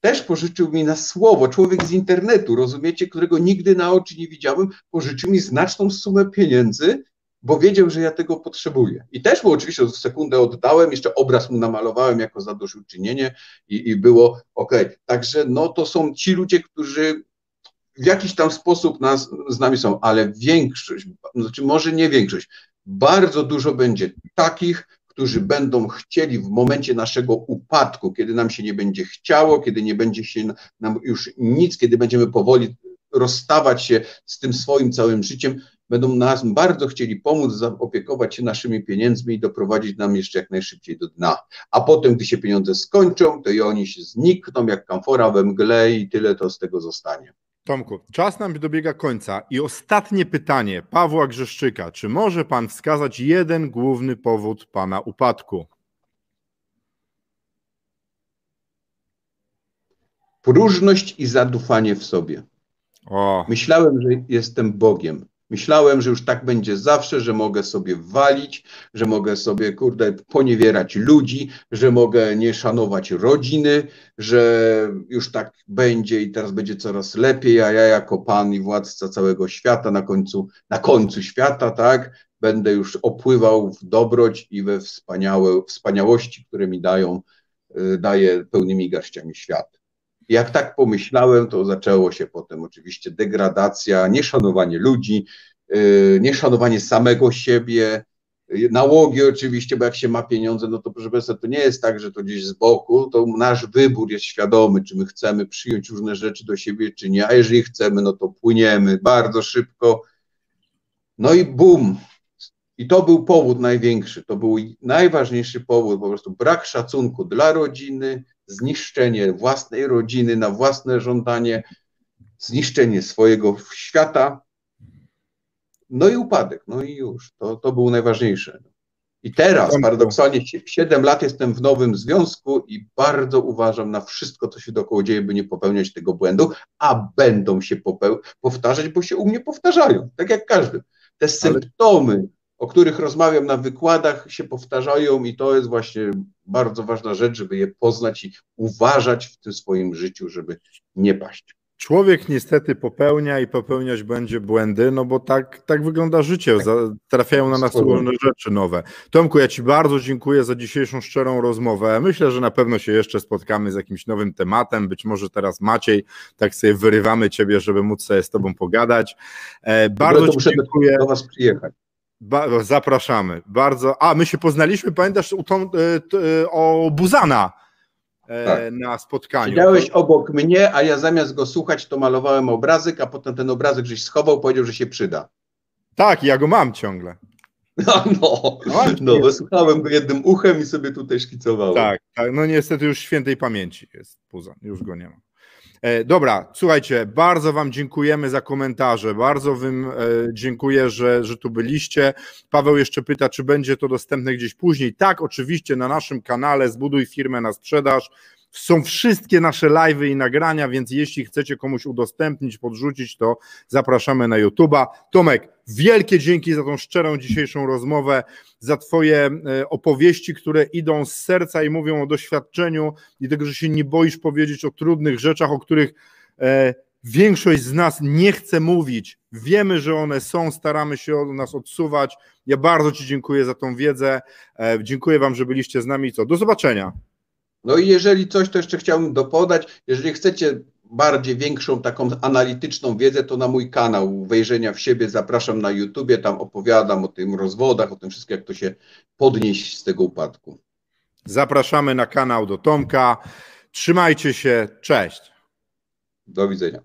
też pożyczył mi na słowo, człowiek z internetu, rozumiecie, którego nigdy na oczy nie widziałem, pożyczył mi znaczną sumę pieniędzy bo wiedział, że ja tego potrzebuję. I też mu oczywiście sekundę oddałem, jeszcze obraz mu namalowałem jako zadośćuczynienie i, i było ok. Także no to są ci ludzie, którzy w jakiś tam sposób nas, z nami są, ale większość, znaczy może nie większość, bardzo dużo będzie takich, którzy będą chcieli w momencie naszego upadku, kiedy nam się nie będzie chciało, kiedy nie będzie się nam już nic, kiedy będziemy powoli rozstawać się z tym swoim całym życiem, będą nas bardzo chcieli pomóc, zaopiekować się naszymi pieniędzmi i doprowadzić nam jeszcze jak najszybciej do dna. A potem, gdy się pieniądze skończą, to i oni się znikną jak kamfora we mgle i tyle to z tego zostanie. Tomku, czas nam dobiega końca i ostatnie pytanie Pawła Grzeszczyka. Czy może pan wskazać jeden główny powód pana upadku? Próżność i zadufanie w sobie. O. Myślałem, że jestem Bogiem. Myślałem, że już tak będzie zawsze, że mogę sobie walić, że mogę sobie, kurde, poniewierać ludzi, że mogę nie szanować rodziny, że już tak będzie i teraz będzie coraz lepiej, a ja jako pan i władca całego świata na końcu, na końcu świata, tak, będę już opływał w dobroć i we wspaniałe, wspaniałości, które mi dają, y, daje pełnymi garściami świat. Jak tak pomyślałem, to zaczęło się potem oczywiście degradacja, nieszanowanie ludzi, yy, nieszanowanie samego siebie, yy, nałogi oczywiście, bo jak się ma pieniądze, no to proszę Państwa, to nie jest tak, że to gdzieś z boku, to nasz wybór jest świadomy, czy my chcemy przyjąć różne rzeczy do siebie, czy nie, a jeżeli chcemy, no to płyniemy bardzo szybko. No i bum. I to był powód największy, to był najważniejszy powód, po prostu brak szacunku dla rodziny, zniszczenie własnej rodziny na własne żądanie, zniszczenie swojego świata, no i upadek, no i już, to, to było najważniejsze. I teraz paradoksalnie 7 lat jestem w nowym związku i bardzo uważam na wszystko, co się dookoła dzieje, by nie popełniać tego błędu, a będą się powtarzać, bo się u mnie powtarzają, tak jak każdy. Te symptomy, o których rozmawiam na wykładach, się powtarzają i to jest właśnie bardzo ważna rzecz, żeby je poznać i uważać w tym swoim życiu, żeby nie paść. Człowiek niestety popełnia i popełniać będzie błędy, no bo tak, tak wygląda życie. Trafiają na nas różne rzeczy nowe. Tomku, ja Ci bardzo dziękuję za dzisiejszą szczerą rozmowę. Myślę, że na pewno się jeszcze spotkamy z jakimś nowym tematem. Być może teraz Maciej, tak sobie wyrywamy Ciebie, żeby móc sobie z Tobą pogadać. E, bardzo Ci dziękuję. Do Was przyjechać. Ba zapraszamy. Bardzo. A, my się poznaliśmy, pamiętasz, u Tom, e, o Buzana e, tak. na spotkaniu. Siedziałeś obok mnie, a ja zamiast go słuchać, to malowałem obrazek, a potem ten obrazek żeś schował, powiedział, że się przyda. Tak, ja go mam ciągle. No, no, no wysłuchałem go jednym uchem i sobie tutaj szkicowałem. Tak, tak, no niestety już świętej pamięci jest Puzan, już go nie ma. E, dobra, słuchajcie, bardzo Wam dziękujemy za komentarze, bardzo Wam e, dziękuję, że, że tu byliście. Paweł jeszcze pyta, czy będzie to dostępne gdzieś później. Tak, oczywiście na naszym kanale Zbuduj firmę na sprzedaż. Są wszystkie nasze live'y i nagrania, więc jeśli chcecie komuś udostępnić, podrzucić, to zapraszamy na YouTube'a. Tomek, wielkie dzięki za tą szczerą dzisiejszą rozmowę, za Twoje e, opowieści, które idą z serca i mówią o doświadczeniu i tego, że się nie boisz powiedzieć o trudnych rzeczach, o których e, większość z nas nie chce mówić. Wiemy, że one są, staramy się od nas odsuwać. Ja bardzo Ci dziękuję za tą wiedzę. E, dziękuję Wam, że byliście z nami. Co? Do zobaczenia. No i jeżeli coś, to jeszcze chciałbym dopodać. Jeżeli chcecie bardziej większą taką analityczną wiedzę, to na mój kanał Wejrzenia w siebie zapraszam na YouTubie, tam opowiadam o tym rozwodach, o tym wszystkim, jak to się podnieść z tego upadku. Zapraszamy na kanał do Tomka. Trzymajcie się, cześć. Do widzenia.